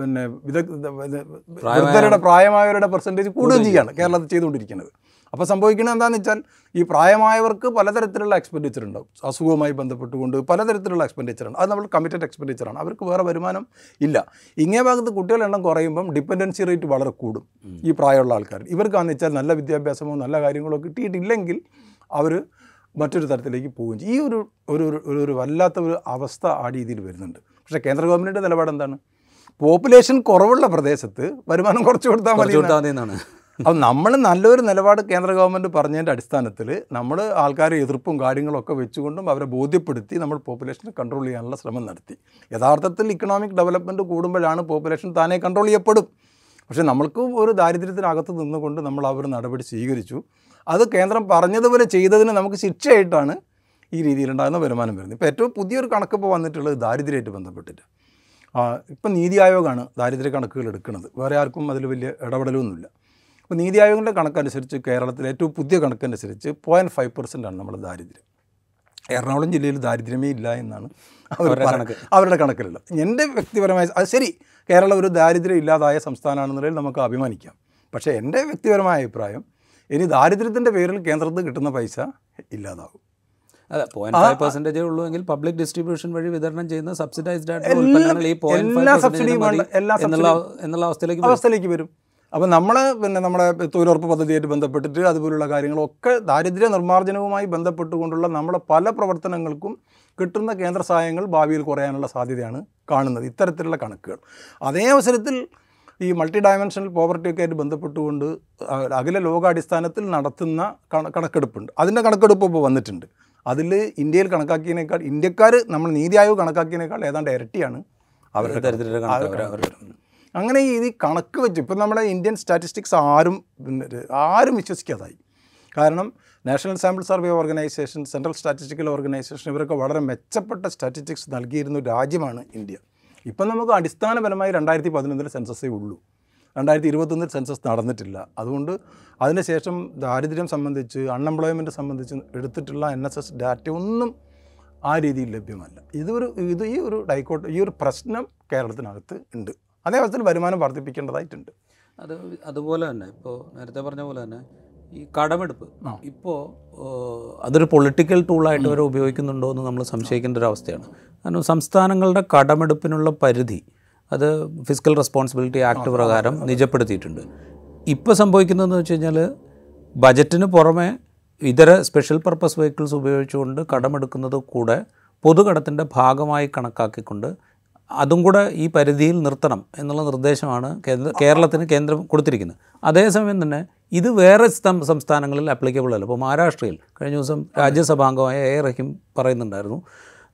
പിന്നെ വിദഗ്ധരുടെ പ്രായമായവരുടെ പെർസെന്റേജ് കൂടുകയും ചെയ്യുകയാണ് കേരളത്തിൽ ചെയ്തുകൊണ്ടിരിക്കുന്നത്. അപ്പോൾ സംഭവിക്കുന്നത് എന്താണെന്ന് വെച്ചാൽ ഈ പ്രായമായവർക്ക് പലതരത്തിലുള്ള എക്സ്പെൻഡിച്ചർ ഉണ്ടാവും. അസുഖവുമായി ബന്ധപ്പെട്ടുകൊണ്ട് പലതരത്തിലുള്ള എക്സ്പെൻഡിച്ചർ ഉണ്ട്. അത് നമ്മൾ കമ്മിറ്റഡ് എക്സ്പെൻഡിച്ചറാണ് അവർക്ക് വേറെ വരുമാനം ഇല്ല. ഇങ്ങേ ഭാഗത്ത് കുട്ടികളുടെ എണ്ണം കുറയുമ്പം ഡിപ്പെൻഡൻസി റേറ്റ് വളരെ കൂടും. ഈ പ്രായമുള്ള ആൾക്കാർ ഇവർക്കാന്ന് വെച്ചാൽ നല്ല വിദ്യാഭ്യാസമോ നല്ല കാര്യങ്ങളോ കിട്ടിയിട്ടില്ലെങ്കിൽ അവർ മറ്റൊരു തരത്തിലേക്ക് പോവുകയും ചെയ്യും. ഈ ഒരു ഒരു ഒരു- ഒരു ഒരു വല്ലാത്ത ഒരു അവസ്ഥ ആ രീതിയിൽ വരുന്നുണ്ട്. പക്ഷേ കേന്ദ്ര ഗവൺമെന്റിന്റെ നിലപാട് എന്താണ്? പോപ്പുലേഷൻ കുറവുള്ള പ്രദേശത്ത് വരുമാനം കുറച്ച് കൊടുത്താൽ മതി കുറച്ച് കൊടുത്താൽ മതി എന്നാണ് അപ്പം നമ്മൾ നല്ലൊരു നിലപാട് കേന്ദ്ര ഗവൺമെന്റ് പറഞ്ഞതിന്റെ അടിസ്ഥാനത്തിൽ നമ്മൾ ആൾക്കാരെ എതിർപ്പും കാര്യങ്ങളൊക്കെ വെച്ചുകൊണ്ടും അവരെ ബോധ്യപ്പെടുത്തി നമ്മൾ പോപ്പുലേഷനെ കൺട്രോൾ ചെയ്യാനുള്ള ശ്രമം നടത്തി. യഥാർത്ഥത്തിൽ ഇക്കണോമിക് ഡെവലപ്മെന്റ് കൂടുമ്പോഴാണ് പോപ്പുലേഷൻ താനേ കൺട്രോൾ ചെയ്യപ്പെടും. പക്ഷേ നമ്മൾക്ക് ഒരു ദാരിദ്ര്യത്തിനകത്ത് നിന്നുകൊണ്ട് നമ്മൾ ആ ഒരു നടപടി സ്വീകരിച്ചു. അത് കേന്ദ്രം പറഞ്ഞതുപോലെ ചെയ്തതിന് നമുക്ക് ശിക്ഷയായിട്ടാണ് ഈ രീതിയിലുണ്ടാകുന്ന വരുമാനം വരുന്നത്. ഇപ്പോൾ ഏറ്റവും പുതിയൊരു കണക്ക് ഇപ്പോൾ വന്നിട്ടുള്ളത് ദാരിദ്ര്യമായിട്ട് ബന്ധപ്പെട്ടിട്ട്. ഇപ്പം നീതി ആയോഗാണ് ദാരിദ്ര്യ കണക്കുകൾ എടുക്കുന്നത്. വേറെ ആർക്കും അതിൽ വലിയ ഇടപെടലൊന്നുമില്ല. അപ്പോൾ നീതി ആയോഗിന്റെ കണക്കനുസരിച്ച് കേരളത്തിലെ ഏറ്റവും പുതിയ കണക്കനുസരിച്ച് പോയിന്റ് ഫൈവ് പെർസെന്റ് ആണ് നമ്മുടെ ദാരിദ്ര്യം. എറണാകുളം ജില്ലയിൽ ദാരിദ്ര്യമേ ഇല്ല എന്നാണ് അവരുടെ കണക്ക്. അവരുടെ കണക്കിലുള്ളത്. എന്റെ വ്യക്തിപരമായ അത് ശരി കേരളം ഒരു ദാരിദ്ര്യം ഇല്ലാതായ സംസ്ഥാനമാണെന്നുള്ളതിൽ നമുക്ക് അഭിമാനിക്കാം. പക്ഷേ എന്റെ വ്യക്തിപരമായ അഭിപ്രായം ഇനി ദാരിദ്ര്യത്തിന്റെ പേരിൽ കേന്ദ്രത്തിൽ കിട്ടുന്ന പൈസ ഇല്ലാതാവും. അതെ പോയിന്റ് ഫൈവ് പെർസെന്റേജേ ഉള്ളൂ എങ്കിൽ പബ്ലിക് ഡിസ്ട്രിബ്യൂഷൻ വഴി വിതരണം ചെയ്യുന്ന സബ്സിഡൈസ്ഡ് ആയിട്ടുള്ള ഉൽപ്പന്നങ്ങൾ ഈ പോയിന്റ് എല്ലാ ഫൈവ് എന്നുള്ള അവസ്ഥയിലേക്ക്. അവസ്ഥയിലേക്ക് വരും. അപ്പോൾ നമ്മൾ പിന്നെ നമ്മുടെ തൊഴിലുറപ്പ് പദ്ധതിയായിട്ട് ബന്ധപ്പെട്ടിട്ട് അതുപോലുള്ള കാര്യങ്ങളൊക്കെ ദാരിദ്ര്യ നിർമ്മാർജനവുമായി ബന്ധപ്പെട്ടുകൊണ്ടുള്ള നമ്മുടെ പല പ്രവർത്തനങ്ങൾക്കും കിട്ടുന്ന കേന്ദ്ര സഹായങ്ങൾ ഭാവിയിൽ കുറയാനുള്ള സാധ്യതയാണ് കാണുന്നത് ഇത്തരത്തിലുള്ള കണക്കുകൾ. അതേ അവസരത്തിൽ ഈ മൾട്ടി ഡയമെൻഷണൽ പോവർട്ടിയൊക്കെ ആയിട്ട് ബന്ധപ്പെട്ടുകൊണ്ട് അകല അഖില ലോകാടിസ്ഥാനത്തിൽ നടത്തുന്ന കണ കണക്കെടുപ്പുണ്ട്. അതിന്റെ കണക്കെടുപ്പ് ഇപ്പോൾ വന്നിട്ടുണ്ട്. അതിൽ ഇന്ത്യയിൽ കണക്കാക്കിയതിനേക്കാൾ ഇന്ത്യക്കാർ നമ്മൾ നീതി ആയോഗ് കണക്കാക്കിയതിനേക്കാൾ ഏതാണ്ട് ഇരട്ടിയാണ് അവരുടെ ദരിദ്രരുടെ അങ്ങനെ ഈ കണക്ക് വെച്ച് ഇപ്പം നമ്മുടെ ഇന്ത്യൻ സ്റ്റാറ്റിസ്റ്റിക്സ് ആരും ആരും വിശ്വസിക്കാതായി. കാരണം national sample survey organisation central statistical organisation ഇവരൊക്കെ വളരെ മെച്ചപ്പെട്ട സ്റ്റാറ്റിസ്റ്റിക്സ് നൽകിയിരുന്ന രാജ്യമാണ് ഇന്ത്യ. ഇപ്പം നമുക്ക് അടിസ്ഥാനപരമായി രണ്ടായിരത്തി പതിനൊന്നിൽ സെൻസസേ ഉള്ളൂ. രണ്ടായിരത്തി ഇരുപത്തൊന്നിൽ സെൻസസ് നടന്നിട്ടില്ല. അതുകൊണ്ട് അതിനുശേഷം ദാരിദ്ര്യം സംബന്ധിച്ച് അൺഎംപ്ലോയ്മെന്റ് സംബന്ധിച്ച് എടുത്തിട്ടുള്ള എൻ എസ് എസ് ഡാറ്റ ഒന്നും ആ രീതിയിൽ ലഭ്യമല്ല. ഇതൊരു ഇത് ഈ ഒരു ഡൈക്കോട്ട് ഈ ഒരു പ്രശ്നം കേരളത്തിനകത്ത് ഉണ്ട്. അതേ അവസരത്തിൽ വരുമാനം വർദ്ധിപ്പിക്കേണ്ടതായിട്ടുണ്ട്. അത് അതുപോലെ തന്നെ ഇപ്പോൾ നേരത്തെ പറഞ്ഞ പോലെ തന്നെ ഈ കടമെടുപ്പ്. ഇപ്പോൾ അതൊരു പൊളിറ്റിക്കൽ ടൂളായിട്ട് വരെ ഉപയോഗിക്കുന്നുണ്ടോ എന്ന് നമ്മൾ സംശയിക്കേണ്ട ഒരു അവസ്ഥയാണ്. കാരണം സംസ്ഥാനങ്ങളുടെ കടമെടുപ്പിനുള്ള പരിധി അത് ഫിസിക്കൽ റെസ്പോൺസിബിലിറ്റി ആക്ട് പ്രകാരം നിജപ്പെടുത്തിയിട്ടുണ്ട്. ഇപ്പോൾ സംഭവിക്കുന്നതെന്ന് വെച്ച് കഴിഞ്ഞാൽ ബജറ്റിന് പുറമെ ഇതര സ്പെഷ്യൽ പർപ്പസ് വെഹിക്കിൾസ് ഉപയോഗിച്ചുകൊണ്ട് കടമെടുക്കുന്നത് കൂടെ പൊതുകടത്തിന്റെ ഭാഗമായി കണക്കാക്കിക്കൊണ്ട് അതും കൂടെ ഈ പരിധിയിൽ നിർത്തണം എന്നുള്ള നിർദ്ദേശമാണ് കേന്ദ്ര കേരളത്തിന് കേന്ദ്രം കൊടുത്തിരിക്കുന്നത്. അതേസമയം തന്നെ ഇത് വേറെ സംസ്ഥാനങ്ങളിൽ അപ്ലിക്കബിൾ അല്ല. ഇപ്പോൾ മഹാരാഷ്ട്രയിൽ കഴിഞ്ഞ ദിവസം രാജ്യസഭാംഗമായ എ. റഹീം പറയുന്നുണ്ടായിരുന്നു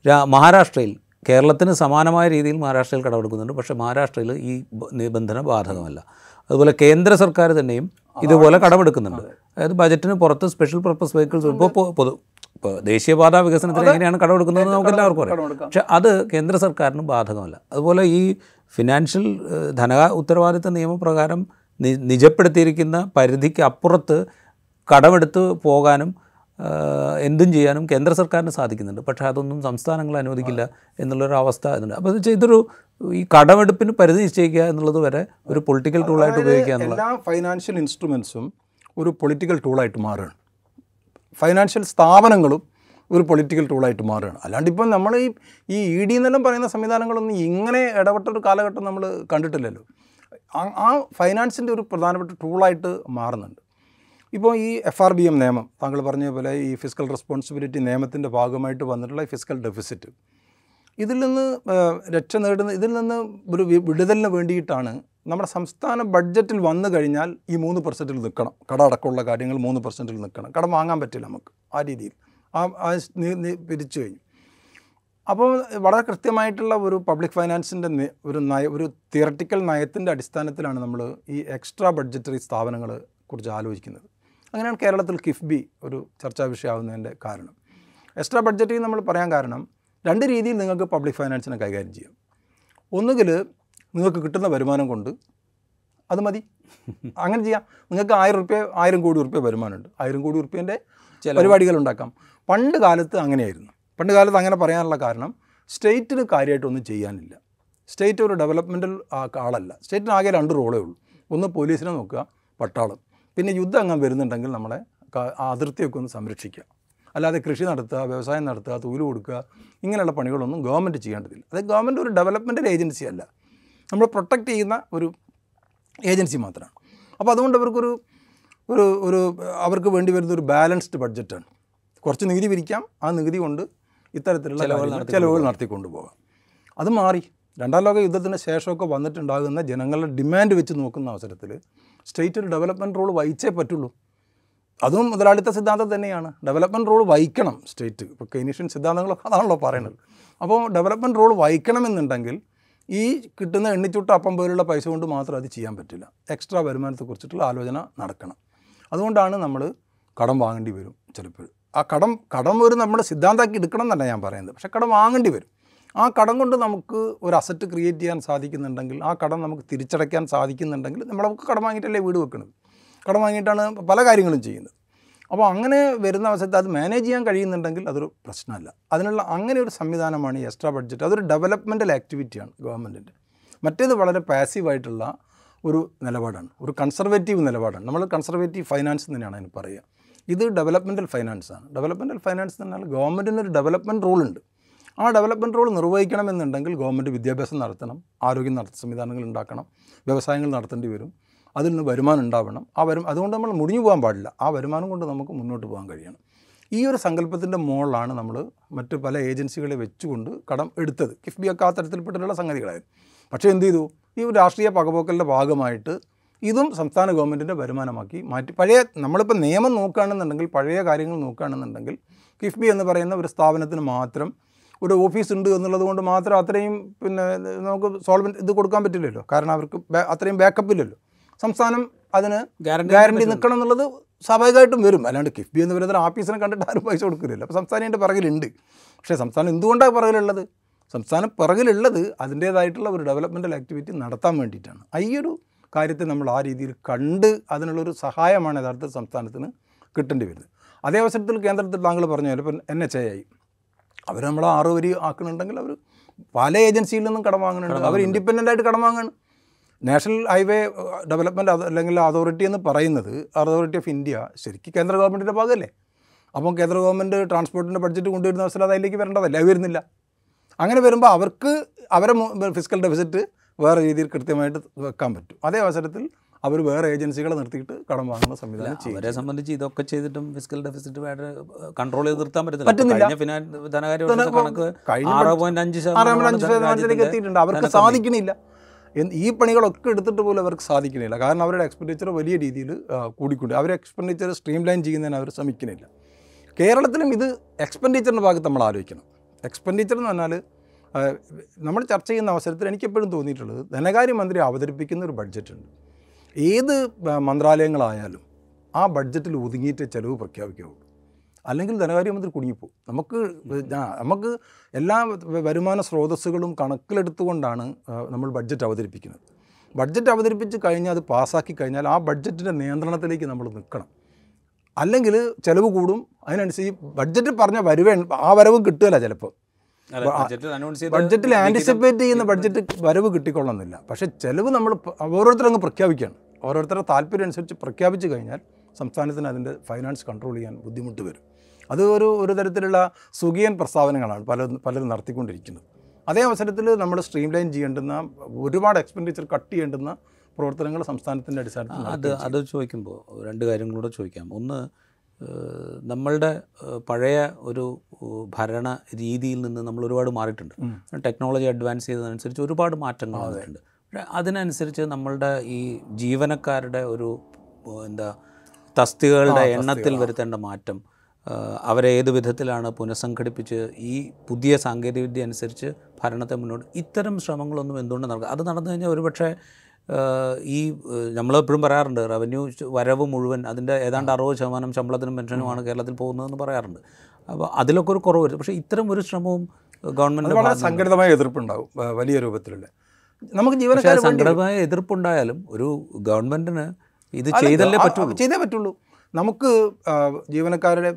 രാ- മഹാരാഷ്ട്രയിൽ കേരളത്തിന് സമാനമായ രീതിയിൽ മഹാരാഷ്ട്രയിൽ കടമെടുക്കുന്നുണ്ട് പക്ഷേ മഹാരാഷ്ട്രയിൽ ഈ നിബന്ധന ബാധകമല്ല. അതുപോലെ കേന്ദ്ര സർക്കാർ തന്നെയും ഇതുപോലെ കടമെടുക്കുന്നുണ്ട്. അതായത് ബജറ്റിന് പുറത്ത് സ്പെഷ്യൽ പർപ്പസ് വെഹിക്കിൾസ് ഇപ്പോൾ പൊതു ഇപ്പോൾ ദേശീയപാത വികസനത്തിന് എങ്ങനെയാണ് കടമെടുക്കുന്നത് നമുക്ക് എല്ലാവർക്കും അറിയാം. പക്ഷേ അത് കേന്ദ്ര സർക്കാരിന് ബാധകമല്ല. അതുപോലെ ഈ ഫിനാൻഷ്യൽ ധന ഉത്തരവാദിത്ത നിയമപ്രകാരം നി- നിജപ്പെടുത്തിയിരിക്കുന്ന പരിധിക്ക് അപ്പുറത്ത് കടമെടുത്ത് പോകാനും എന്തും ചെയ്യാനും കേന്ദ്ര സർക്കാരിന് സാധിക്കുന്നുണ്ട്. പക്ഷേ അതൊന്നും സംസ്ഥാനങ്ങൾ അനുവദിക്കില്ല എന്നുള്ളൊരു അവസ്ഥ ഇതുണ്ട്. അപ്പോൾ എന്ന് വെച്ചാൽ ഇതൊരു ഈ കടമെടുപ്പിന് പരിധി നിശ്ചയിക്കുക എന്നുള്ളത് വരെ ഒരു പൊളിറ്റിക്കൽ ടൂളായിട്ട് ഉപയോഗിക്കുക എന്നുള്ള എല്ലാ ഫൈനാൻഷ്യൽ ഇൻസ്ട്രുമെൻസും ഒരു പൊളിറ്റിക്കൽ ടൂളായിട്ട് മാറുകയാണ്. ഫൈനാൻഷ്യൽ സ്ഥാപനങ്ങളും ഒരു പൊളിറ്റിക്കൽ ടൂളായിട്ട് മാറുകയാണ്. അല്ലാണ്ട് ഇപ്പം നമ്മൾ ഈ ഈ ഇ ഡി എന്നെല്ലാം പറയുന്ന സംവിധാനങ്ങളൊന്നും ഇങ്ങനെ ഇടപെട്ട ഒരു കാലഘട്ടം നമ്മൾ കണ്ടിട്ടില്ലല്ലോ. ആ- ഫൈനാൻസിന്റെ ഒരു പ്രധാനപ്പെട്ട ടൂളായിട്ട് മാറുന്നുണ്ട്. ഇപ്പോൾ ഈ എഫ് ആർ ബി എം നിയമം താങ്കൾ പറഞ്ഞ പോലെ ഈ ഫിസിക്കൽ റെസ്പോൺസിബിലിറ്റി നിയമത്തിന്റെ ഭാഗമായിട്ട് വന്നിട്ടുള്ള ഫിസിക്കൽ ഡെഫിസിറ്റ് ഇതിൽ നിന്ന് രക്ഷ നേടുന്ന ഇതിൽ നിന്ന് ഒരു വിടുതലിന് വേണ്ടിയിട്ടാണ് നമ്മുടെ സംസ്ഥാന ബഡ്ജറ്റിൽ വന്നു കഴിഞ്ഞാൽ ഈ മൂന്ന് പെർസെന്റിൽ നിൽക്കണം. കട അടക്കമുള്ള കാര്യങ്ങൾ മൂന്ന് പെർസെന്റിൽ നിൽക്കണം. കടം വാങ്ങാൻ പറ്റില്ല നമുക്ക് ആ രീതിയിൽ. ആ പിരിച്ചു കഴിഞ്ഞു. അപ്പോൾ വളരെ കൃത്യമായിട്ടുള്ള ഒരു പബ്ലിക് ഫൈനാൻസിന്റെ ഒരു നയ ഒരു തിയറട്ടിക്കൽ നയത്തിന്റെ അടിസ്ഥാനത്തിലാണ് നമ്മൾ ഈ എക്സ്ട്രാ ബഡ്ജറ്ററി സ്ഥാപനങ്ങളെ കുറിച്ച് ആലോചിക്കുന്നത്. അങ്ങനെയാണ് കേരളത്തിൽ കിഫ്ബി ഒരു ചർച്ചാ വിഷയമാവുന്നതിന്റെ കാരണം. എക്സ്ട്രാ ബഡ്ജറ്ററി നമ്മൾ പറയാൻ കാരണം രണ്ട് രീതിയിൽ നിങ്ങൾക്ക് പബ്ലിക് ഫൈനാൻസിനെ കൈകാര്യം ചെയ്യാം. ഒന്നുകിൽ നിങ്ങൾക്ക് കിട്ടുന്ന വരുമാനം കൊണ്ട് അത് മതി. അങ്ങനെ ചെയ്യാം. നിങ്ങൾക്ക് ആയിരം റുപ്യ ആയിരം കോടി റുപ്യ വരുമാനമുണ്ട്. ആയിരം കോടി റുപ്യേന്റെ പരിപാടികൾ ഉണ്ടാക്കാം. പണ്ട് കാലത്ത് അങ്ങനെയായിരുന്നു. പണ്ട് കാലത്ത് അങ്ങനെ പറയാനുള്ള കാരണം സ്റ്റേറ്റിന് കാര്യമായിട്ടൊന്നും ചെയ്യാനില്ല. സ്റ്റേറ്റ് ഒരു ഡെവലപ്മെന്റൽ ആളല്ല. സ്റ്റേറ്റിന് ആകെ രണ്ട് റോളേ ഉള്ളൂ. ഒന്ന് പോലീസിനെ നോക്കുക പട്ടാളം. പിന്നെ യുദ്ധം അങ്ങനെ വരുന്നുണ്ടെങ്കിൽ നമ്മളെ അതിർത്തിയൊക്കെ ഒന്ന് സംരക്ഷിക്കുക. അല്ലാതെ കൃഷി നടത്തുക വ്യവസായം നടത്തുക തൊഴിൽ കൊടുക്കുക ഇങ്ങനെയുള്ള പണികളൊന്നും ഗവൺമെന്റ് ചെയ്യേണ്ടതില്ല. അത് ഗവൺമെന്റ് ഒരു ഡെവലപ്മെന്റൽ ഏജൻസി അല്ല. നമ്മൾ പ്രൊട്ടക്റ്റ് ചെയ്യുന്ന ഒരു ഏജൻസി മാത്രമാണ്. അപ്പോൾ അതുകൊണ്ട് അവർക്കൊരു ഒരു ഒരു അവർക്ക് വേണ്ടി വരുന്ന ഒരു ബാലൻസ്ഡ് ബഡ്ജറ്റാണ് കുറച്ച് നികുതി പിരിക്കാം ആ നികുതി കൊണ്ട് ഇത്തരത്തിലുള്ള ചിലവുകൾ നടത്തിക്കൊണ്ടു പോകാം. അത് മാറി. രണ്ടാം ലോക യുദ്ധത്തിന് ശേഷമൊക്കെ വന്നിട്ടുണ്ടാകുന്ന ജനങ്ങളുടെ ഡിമാൻഡ് വെച്ച് നോക്കുന്ന അവസരത്തിൽ സ്റ്റേറ്റ് ഒരു ഡെവലപ്മെന്റ് റോൾ വഹിച്ചേ പറ്റുള്ളൂ. അതും മുതലാളിത്ത സിദ്ധാന്തം തന്നെയാണ്. ഡെവലപ്മെന്റ് റോൾ വഹിക്കണം സ്റ്റേറ്റ് ഇപ്പോൾ കെയ്നീഷ്യൻ സിദ്ധാന്തങ്ങളൊക്കെ അതാണല്ലോ പറയുന്നത്. അപ്പോൾ ഡെവലപ്മെന്റ് റോൾ വഹിക്കണമെന്നുണ്ടെങ്കിൽ ഈ കിട്ടുന്ന എണ്ണിച്ചുട്ട അപ്പം പോലുള്ള പൈസ കൊണ്ട് മാത്രം അത് ചെയ്യാൻ പറ്റില്ല. എക്സ്ട്രാ വരുമാനത്തെക്കുറിച്ചിട്ടുള്ള ആലോചന നടക്കണം. അതുകൊണ്ടാണ് നമ്മൾ കടം വാങ്ങേണ്ടി വരും ചിലപ്പോൾ. ആ കടം കടം ഒരു നമ്മുടെ സിദ്ധാന്തമാക്കി എടുക്കണം എന്നല്ല ഞാൻ പറയുന്നത്. പക്ഷേ കടം വാങ്ങേണ്ടി വരും. ആ കടം കൊണ്ട് നമുക്ക് ഒരു അസറ്റ് ക്രിയേറ്റ് ചെയ്യാൻ സാധിക്കുന്നുണ്ടെങ്കിൽ ആ കടം നമുക്ക് തിരിച്ചടയ്ക്കാൻ സാധിക്കുന്നുണ്ടെങ്കിൽ നമ്മൾ നമുക്ക് കടം വാങ്ങിയിട്ടല്ലേ വീട് വെക്കുന്നത് കടം വാങ്ങിയിട്ടാണ് പല കാര്യങ്ങളും ചെയ്യുന്നത്. അപ്പോൾ അങ്ങനെ വരുന്ന അവസരത്തിൽ അത് മാനേജ് ചെയ്യാൻ കഴിയുന്നുണ്ടെങ്കിൽ അതൊരു പ്രശ്നമല്ല. അതിനുള്ള അങ്ങനെ ഒരു സംവിധാനമാണ് ഈ എക്സ്ട്രാ ബഡ്ജറ്റ് അതൊരു ഡെവലപ്മെന്റൽ ആക്ടിവിറ്റിയാണ് ഗവൺമെന്റിന്റെ മറ്റേത് വളരെ പാസീവായിട്ടുള്ള ഒരു നിലപാടാണ്. ഒരു കൺസർവേറ്റീവ് നിലപാടാണ്. നമ്മൾ കൺസർവേറ്റീവ് ഫൈനാൻസ് തന്നെയാണ് അതിന് പറയുക. ഇത് ഡെവലപ്മെന്റൽ ഫൈനാൻസ് ആണ്. ഡെവലപ്മെന്റൽ ഫൈനാൻസ് എന്ന് പറഞ്ഞാൽ ഗവൺമെന്റിന് ഒരു ഡെവലപ്മെന്റ് ഉണ്ട്. ആ ഡെവലപ്മെന്റ് റോൾ നിർവഹിക്കണമെന്നുണ്ടെങ്കിൽ ഗവൺമെന്റ് വിദ്യാഭ്യാസം നടത്തണം ആരോഗ്യം നടത്ത സംവിധാനങ്ങൾ ഉണ്ടാക്കണം വ്യവസായങ്ങൾ നടത്തേണ്ടി വരും. അതിൽ നിന്ന് വരുമാനം ഉണ്ടാവണം. ആ വരും അതുകൊണ്ട് നമ്മൾ മുടിഞ്ഞു പോകാൻ പാടില്ല. ആ വരുമാനം കൊണ്ട് നമുക്ക് മുന്നോട്ട് പോകാൻ കഴിയണം. ഈ ഒരു സങ്കല്പത്തിന്റെ മുകളിലാണ് നമ്മൾ മറ്റ് പല ഏജൻസികളെ വെച്ചുകൊണ്ട് കടം എടുത്തത്. കിഫ്ബിയൊക്കെ ആ തരത്തിൽപ്പെട്ടിട്ടുള്ള സംഗതികളായിരുന്നു പക്ഷേ എന്ത് ചെയ്തു? ഈ ഒരു രാഷ്ട്രീയ പകപോക്കലിന്റെ ഭാഗമായിട്ട് ഇതും സംസ്ഥാന ഗവൺമെന്റിന്റെ വരുമാനമാക്കി മാറ്റി. പഴയ നമ്മളിപ്പോൾ നിയമം നോക്കുകയാണെന്നുണ്ടെങ്കിൽ പഴയ കാര്യങ്ങൾ നോക്കുകയാണെന്നുണ്ടെങ്കിൽ കിഫ്ബി എന്ന് പറയുന്ന ഒരു സ്ഥാപനത്തിന് മാത്രം ഒരു ഓഫീസ് ഉണ്ട് എന്നുള്ളത് കൊണ്ട് മാത്രം അത്രയും പിന്നെ നമുക്ക് സോൾവൻ ഇത് കൊടുക്കാൻ പറ്റില്ലല്ലോ. കാരണം അവർക്ക് അത്രയും ബാക്കപ്പ് ഇല്ലല്ലോ. സംസ്ഥാനം അതിന് ഗ്യാരണ്ടി നിൽക്കണം എന്നുള്ളത് സ്വാഭാവികമായിട്ടും വരും. അല്ലാണ്ട് കിഫ്ബി എന്ന് പറയുന്ന ആഫീസിനെ കണ്ടിട്ട് ആരും പൈസ കൊടുക്കില്ല അപ്പോൾ സംസ്ഥാനം അതിന്റെ പിറകിലുണ്ട്. പക്ഷേ സംസ്ഥാനം എന്തുകൊണ്ടാണ് പിറകിലുള്ളത്? സംസ്ഥാനം പിറകിലുള്ളത് അതിന്റേതായിട്ടുള്ള ഒരു ഡെവലപ്മെന്റൽ ആക്ടിവിറ്റി നടത്താൻ വേണ്ടിയിട്ടാണ്. ഈ ഒരു കാര്യത്തെ നമ്മൾ ആ രീതിയിൽ കണ്ട് അതിനുള്ളൊരു സഹായമാണ് യഥാർത്ഥത്തിൽ സംസ്ഥാനത്തിന് കിട്ടേണ്ടി വരുന്നത്. അതേ അവസരത്തിൽ കേന്ദ്രത്തിൽ താങ്കൾ പറഞ്ഞു ഇപ്പം എൻ എച്ച് ഐ ആയി അവർ നമ്മളെ ആറ് വരി ആക്കുന്നുണ്ടെങ്കിൽ അവർ പല ഏജൻസിയിൽ നിന്നും കടം വാങ്ങുന്നുണ്ട്. അവർ ഇൻഡിപെൻഡന്റ് ആയിട്ട് കടം വാങ്ങുകയാണ്. നാഷണൽ ഹൈവേ ഡെവലപ്മെന്റ് അല്ലെങ്കിൽ അതോറിറ്റി എന്ന് പറയുന്നത് അതോറിറ്റി ഓഫ് ഇന്ത്യ ശരിക്കും കേന്ദ്ര ഗവൺമെന്റിന്റെ ഭാഗമല്ലേ? അപ്പം കേന്ദ്ര ഗവൺമെന്റ് ട്രാൻസ്പോർട്ടിന്റെ ബഡ്ജറ്റ് കൊണ്ടുവരുന്ന അവസരം അത് അതിലേക്ക് വരേണ്ടതല്ല വരുന്നില്ല. അങ്ങനെ വരുമ്പോൾ അവർക്ക് അവരെ ഫിസിക്കൽ ഡെഫിസിറ്റ് വേറെ രീതിയിൽ കൃത്യമായിട്ട് വെക്കാൻ പറ്റും. അതേ അവസരത്തിൽ അവർ വേറെ ഏജൻസികളെ നിർത്തിയിട്ട് കടം വാങ്ങുന്ന സംവിധാനം ചെയ്യും. അവരെ സംബന്ധിച്ച് ഇതൊക്കെ ചെയ്തിട്ടും ഫിസിക്കൽ ഡെഫിസിറ്റ് കൺട്രോൾ ചെയ്ത് നിർത്താൻ പറ്റുന്നില്ല. കഴിഞ്ഞ ധനകാര്യ കണക്ക് ആറ് പോയിന്റ് അഞ്ച് ശതമാനം അഞ്ച് ശതമാനത്തിലേക്ക് എത്തിയിട്ടുണ്ട്. അവർക്ക്. സാധിക്കണില്ല. ഈ പണികളൊക്കെ എടുത്തിട്ട് പോലും അവർക്ക് സാധിക്കുന്നില്ല കാരണം അവരുടെ എക്സ്പെൻഡിച്ചർ വലിയ രീതിയിൽ കൂടിക്കൊണ്ട്. അവരെ എക്സ്പെൻഡിച്ചർ സ്ട്രീം ലൈൻ ചെയ്യുന്നതിന് അവർ ശ്രമിക്കുന്നില്ല കേരളത്തിലും ഇത് എക്സ്പെൻഡിച്ചറിന്റെ ഭാഗത്ത് നമ്മൾ ആലോചിക്കണം. എക്സ്പെൻഡിച്ചർ എന്ന് പറഞ്ഞാൽ നമ്മൾ ചർച്ച ചെയ്യുന്ന അവസരത്തിൽ എനിക്കെപ്പോഴും തോന്നിയിട്ടുള്ളത് ധനകാര്യമന്ത്രി അവതരിപ്പിക്കുന്ന ഒരു ബഡ്ജറ്റുണ്ട് ഏത് മന്ത്രാലയങ്ങളായാലും ആ ബഡ്ജറ്റിൽ ഒതുങ്ങിയിട്ട് ചിലവ് പ്രഖ്യാപിക്കാവുള്ളൂ അല്ലെങ്കിൽ ധനകാര്യമന്ത്രി കുടുങ്ങിപ്പോവും. നമുക്ക് നമുക്ക് എല്ലാ വരുമാന സ്രോതസ്സുകളും കണക്കിലെടുത്തുകൊണ്ടാണ് നമ്മൾ ബഡ്ജറ്റ് അവതരിപ്പിക്കുന്നത്. ബഡ്ജറ്റ് അവതരിപ്പിച്ച് കഴിഞ്ഞാൽ അത് പാസ്സാക്കി കഴിഞ്ഞാൽ ആ ബഡ്ജറ്റിന്റെ നിയന്ത്രണത്തിലേക്ക് നമ്മൾ നിൽക്കണം. അല്ലെങ്കിൽ ചിലവ് കൂടും. അതിനനുസരിച്ച് ബഡ്ജറ്റ് പറഞ്ഞ വരവേ ആ വരവ് കിട്ടുകയില്ല ചിലപ്പോൾ. ബഡ്ജറ്റിൽ ആന്റിസിപ്പേറ്റ് ചെയ്യുന്ന ബഡ്ജറ്റ് വരവ് കിട്ടിക്കൊള്ളുന്നില്ല. പക്ഷേ ചിലവ് നമ്മൾ ഓരോരുത്തരും അങ്ങ് പ്രഖ്യാപിക്കുകയാണ്. ഓരോരുത്തരുടെ താല്പര്യം അനുസരിച്ച് പ്രഖ്യാപിച്ചു കഴിഞ്ഞാൽ സംസ്ഥാനത്തിന് അതിന്റെ ഫൈനാൻസ് കൺട്രോൾ ചെയ്യാൻ ബുദ്ധിമുട്ട് വരും. അത് ഒരു ഒരു തരത്തിലുള്ള സുഖിയൻ പ്രസ്താവനകളാണ് പല പലരും നടത്തിക്കൊണ്ടിരിക്കുന്നത്. അതേ അവസരത്തിൽ നമ്മൾ സ്ട്രീം ലൈൻ ചെയ്യേണ്ടുന്ന ഒരുപാട് എക്സ്പെൻഡിച്ചർ കട്ട് ചെയ്യേണ്ടുന്ന പ്രവർത്തനങ്ങൾ സംസ്ഥാനത്തിന്റെ അടിസ്ഥാനത്തിൽ അത് അത് ചോദിക്കുമ്പോൾ രണ്ട് കാര്യങ്ങളൂടെ ചോദിക്കാം. ഒന്ന് നമ്മളുടെ പഴയ ഒരു ഭരണ രീതിയിൽ നിന്ന് നമ്മൾ ഒരുപാട് മാറിയിട്ടുണ്ട്. ടെക്നോളജി അഡ്വാൻസ് ചെയ്തതനുസരിച്ച് ഒരുപാട് മാറ്റങ്ങൾ വന്നിട്ടുണ്ട്. പക്ഷേ അതിനനുസരിച്ച് നമ്മളുടെ ഈ ജീവനക്കാരുടെ ഒരു എന്താ തസ്തികകളുടെ എണ്ണത്തിൽ വരുത്തേണ്ട മാറ്റം അവരെ ഏത് വിധത്തിലാണ് പുനഃസംഘടിപ്പിച്ച് ഈ പുതിയ സാങ്കേതികവിദ്യ അനുസരിച്ച് ഭരണത്തെ മുന്നോട്ട് ഇത്തരം ശ്രമങ്ങളൊന്നും എന്തുകൊണ്ട് നടക്കുക അത് നടന്നു കഴിഞ്ഞാൽ ഒരുപക്ഷെ ഈ നമ്മളെപ്പോഴും പറയാറുണ്ട് റവന്യൂ വരവ് മുഴുവൻ അതിന്റെ ഏതാണ്ട് അറുപത് ശതമാനം ശമ്പളത്തിനും പെൻഷനുമാണ് കേരളത്തിൽ പോകുന്നതെന്ന് പറയാറുണ്ട്. അപ്പോൾ അതിലൊക്കെ ഒരു കുറവ് വരും. പക്ഷേ ഇത്തരം ഒരു ശ്രമവും ഗവൺമെന്റ് വളരെ സംഘടിതമായ എതിർപ്പുണ്ടാവും വലിയ രൂപത്തിലുള്ള. നമുക്ക് ജീവനക്കാർ സംഘടിതമായ സംഘടനമായ എതിർപ്പുണ്ടായാലും ഒരു ഗവൺമെന്റിന് ഇത് ചെയ്തല്ലേ പറ്റുള്ളൂ. ചെയ്തേ പറ്റുള്ളൂ. നമുക്ക് ജീവനക്കാരുടെ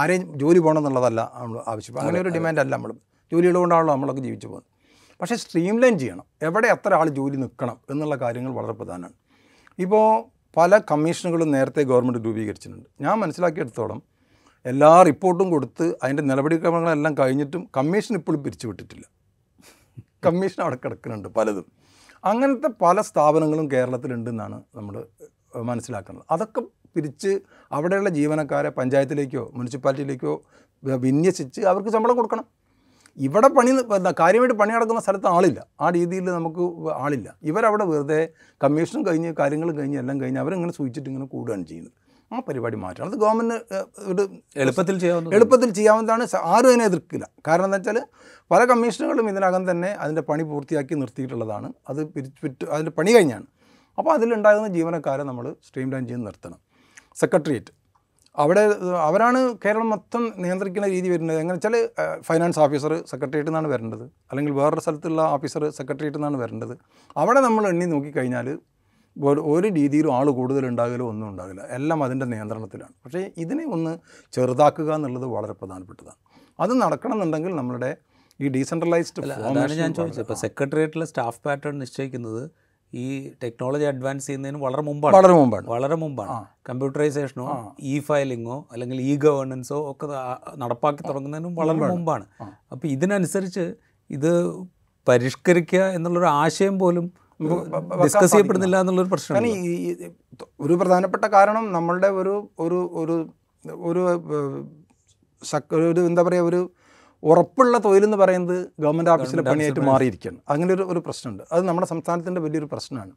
ആരെയും ജോലി പോകണം എന്നുള്ളതല്ല നമ്മൾ ആവശ്യം അങ്ങനെ ഒരു ഡിമാൻഡ് അല്ല നമ്മൾ. ജോലികൾ കൊണ്ടാണല്ലോ നമ്മളൊക്കെ ജീവിച്ചു പോകുന്നത്. പക്ഷേ സ്ട്രീം ലൈൻ ചെയ്യണം. എവിടെ എത്ര ആൾ ജോലി നിൽക്കണം എന്നുള്ള കാര്യങ്ങൾ വളരെ പ്രധാനമാണ്. ഇപ്പോൾ പല കമ്മീഷനുകളും നേരത്തെ ഗവൺമെന്റ് രൂപീകരിച്ചിട്ടുണ്ട്. ഞാൻ മനസ്സിലാക്കിയെടുത്തോളം എല്ലാ റിപ്പോർട്ടും കൊടുത്ത് അതിന്റെ നടപടിക്രമങ്ങളെല്ലാം കഴിഞ്ഞിട്ടും കമ്മീഷൻ ഇപ്പോഴും പിരിച്ചു വിട്ടിട്ടില്ല കമ്മീഷൻ അവിടെ കിടക്കുന്നുണ്ട് പലതും. അങ്ങനത്തെ പല സ്ഥാപനങ്ങളും കേരളത്തിലുണ്ടെന്നാണ് നമ്മൾ മനസ്സിലാക്കുന്നത്. അതൊക്കെ പിരിച്ച് അവിടെയുള്ള ജീവനക്കാരെ പഞ്ചായത്തിലേക്കോ മുനിസിപ്പാലിറ്റിയിലേക്കോ വിന്യസിച്ച് അവർക്ക് ശമ്പളം കൊടുക്കണം. ഇവിടെ പണി കാര്യമായിട്ട് പണി നടക്കുന്ന സ്ഥലത്ത് ആളില്ല. ആ രീതിയിൽ നമുക്ക് ആളില്ല. ഇവരവിടെ വെറുതെ കമ്മീഷനും കഴിഞ്ഞ് കാര്യങ്ങളും കഴിഞ്ഞ് എല്ലാം കഴിഞ്ഞ് അവരിങ്ങനെ സൂചിച്ചിട്ട് ഇങ്ങനെ കൂടുകയാണ് ചെയ്യുന്നത്. ആ പരിപാടി മാറ്റണം. അത് ഗവൺമെന്റ് ഒരു എളുപ്പത്തിൽ ചെയ്യാവുന്ന എളുപ്പത്തിൽ ചെയ്യാവുന്നതാണ്. ആരും അതിനെ എതിർക്കില്ല. കാരണം എന്താ വെച്ചാൽ പല കമ്മീഷനുകളും ഇതിനകം തന്നെ അതിന്റെ പണി പൂർത്തിയാക്കി നിർത്തിയിട്ടുള്ളതാണ്. അത് പിരിച്ചു വിറ്റ് അതിന്റെ പണി കഴിഞ്ഞാണ്. അപ്പോൾ അതിലുണ്ടാകുന്ന ജീവനക്കാരെ നമ്മൾ സ്ട്രീം ലൈൻ ചെയ്ത് നിർത്തണം. സെക്രട്ടേറിയറ്റ് അവിടെ അവരാണ് കേരളം മൊത്തം നിയന്ത്രിക്കുന്ന രീതി വരുന്നത്. എങ്ങനെ വെച്ചാൽ ഫൈനാൻസ് ഓഫീസർ സെക്രട്ടേറിയറ്റിൽ നിന്നാണ് വരേണ്ടത്. അല്ലെങ്കിൽ വേറൊരു സ്ഥലത്തുള്ള ഓഫീസർ സെക്രട്ടേറിയറ്റിൽ നിന്നാണ് വരേണ്ടത്. അവിടെ നമ്മൾ എണ്ണി നോക്കിക്കഴിഞ്ഞാൽ ഒരു ഒരു രീതിയിലും ആൾ കൂടുതൽ ഉണ്ടാകലോ ഒന്നും ഉണ്ടാകില്ല. എല്ലാം അതിന്റെ നിയന്ത്രണത്തിലാണ്. പക്ഷേ ഇതിനെ ഒന്ന് ചെറുതാക്കുക എന്നുള്ളത് വളരെ പ്രധാനപ്പെട്ടതാണ്. അത് നടക്കണമെന്നുണ്ടെങ്കിൽ നമ്മുടെ ഈ ഡീസെൻട്രലൈസ്ഡ് അതാണ് ഞാൻ ചോദിച്ചത്. ഇപ്പോൾ സെക്രട്ടേറിയറ്റിലെ സ്റ്റാഫ് പാറ്റേൺ നിശ്ചയിക്കുന്നത് ഈ ടെക്നോളജി അഡ്വാൻസ് ചെയ്യുന്നതിന് വളരെ മുമ്പാണ്. വളരെ മുമ്പാണ്. വളരെ മുമ്പാണ്. കമ്പ്യൂട്ടറൈസേഷനോ ഇ ഫയലിങ്ങോ അല്ലെങ്കിൽ ഇ ഗവേണൻസോ ഒക്കെ നടപ്പാക്കി തുടങ്ങുന്നതിനും വളരെ മുമ്പാണ്. അപ്പോൾ ഇതിനനുസരിച്ച് ഇത് പരിഷ്കരിക്കുക എന്നുള്ളൊരു ആശയം പോലും ഡിസ്കസ് ചെയ്യപ്പെടുന്നില്ല എന്നുള്ളൊരു പ്രശ്നം ഒരു പ്രധാനപ്പെട്ട കാരണം നമ്മളുടെ ഒരു ഒരു ഒരു ഒരു എന്താ പറയുക ഒരു ഉറപ്പുള്ള തൊഴിലെന്ന് പറയുന്നത് ഗവൺമെന്റ് ഓഫീസിലെ പണിയായിട്ട് മാറിയിരിക്കുകയാണ്. അങ്ങനെ ഒരു ഒരു പ്രശ്നമുണ്ട്. അത് നമ്മുടെ സംസ്ഥാനത്തിന്റെ വലിയൊരു പ്രശ്നമാണ്.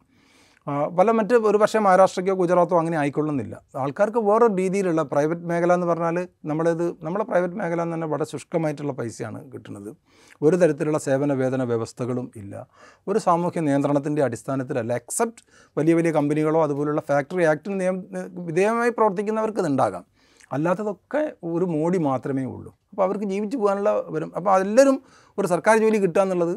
പല മറ്റ് ഒരു പക്ഷേ മഹാരാഷ്ട്രയ്ക്കോ ഗുജറാത്തോ അങ്ങനെ ആയിക്കൊള്ളുന്നില്ല. ആൾക്കാർക്ക് വേറൊരു രീതിയിലുള്ള പ്രൈവറ്റ് മേഖല എന്ന് പറഞ്ഞാൽ നമ്മളിത് നമ്മളെ പ്രൈവറ്റ് മേഖല എന്ന് തന്നെ വളരെ ശുഷ്കമായിട്ടുള്ള പൈസയാണ് കിട്ടുന്നത്. ഒരു തരത്തിലുള്ള സേവന വേതന വ്യവസ്ഥകളും ഇല്ല. ഒരു സാമൂഹ്യ നിയന്ത്രണത്തിന്റെ അടിസ്ഥാനത്തിലല്ല. എക്സെപ്റ്റ് വലിയ വലിയ കമ്പനികളോ അതുപോലുള്ള ഫാക്ടറി ആക്ടിന് നിയമ വിധേയമായി പ്രവർത്തിക്കുന്നവർക്ക് ഇതുണ്ടാകാം. അല്ലാത്തതൊക്കെ ഒരു മോടി മാത്രമേ ഉള്ളൂ. അപ്പോൾ അവർക്ക് ജീവിച്ചു പോകാനുള്ള വരും. അപ്പോൾ എല്ലാവരും ഒരു സർക്കാർ ജോലി കിട്ടുക എന്നുള്ളത്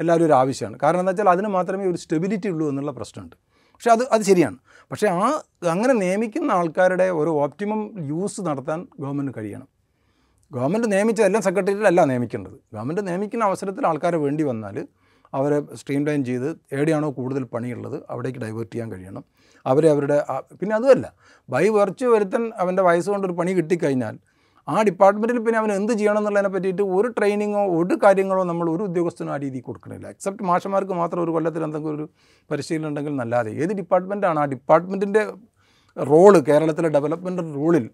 എല്ലാവരും ഒരു ആവശ്യമാണ്. കാരണം എന്താ വെച്ചാൽ അതിന് മാത്രമേ ഒരു സ്റ്റെബിലിറ്റി ഉള്ളൂ എന്നുള്ള പ്രശ്നമുണ്ട്. പക്ഷേ അത് അത് ശരിയാണ്. പക്ഷേ ആ അങ്ങനെ നിയമിക്കുന്ന ആൾക്കാരുടെ ഒരു ഓപ്റ്റിമം യൂസ് നടത്താൻ ഗവൺമെന്റ് കഴിയണം. ഗവൺമെന്റ് നിയമിച്ച എല്ലാം സെക്രട്ടേറിയറ്റിലല്ല നിയമിക്കേണ്ടത്. ഗവൺമെന്റ് നിയമിക്കുന്ന അവസരത്തിൽ ആൾക്കാരെ വേണ്ടി വന്നാൽ അവരെ സ്ട്രീം ലൈൻ ചെയ്ത് എവിടെയാണോ കൂടുതൽ പണിയുള്ളത് അവിടേക്ക് ഡൈവേർട്ട് ചെയ്യാൻ കഴിയണം. അവരെ അവരുടെ പിന്നെ അതുമല്ല ബൈ വെർച്ച് വരുത്തൻ അവന്റെ വയസ്സ് കൊണ്ടൊരു പണി കിട്ടിക്കഴിഞ്ഞാൽ ആ ഡിപ്പാർട്ട്മെന്റിൽ പിന്നെ അവൻ എന്ത് ചെയ്യണം എന്നുള്ളതിനെ പറ്റിയിട്ട് ഒരു ട്രെയിനിങ്ങോ ഒരു കാര്യങ്ങളോ നമ്മൾ ഒരു ഉദ്യോഗസ്ഥനും ആ രീതിയിൽ കൊടുക്കണില്ല. എക്സെപ്റ്റ് മാഷന്മാർക്ക് മാത്രം ഒരു കൊല്ലത്തിൽ എന്തെങ്കിലും ഒരു പരിശീലനം ഉണ്ടെങ്കിൽ നല്ലാതെ. ഏത് ഡിപ്പാർട്ട്മെന്റാണ് ആ ഡിപ്പാർട്ട്മെന്റിന്റെ റോൾ കേരളത്തിലെ ഡെവലപ്മെന്റ് റോളിൽ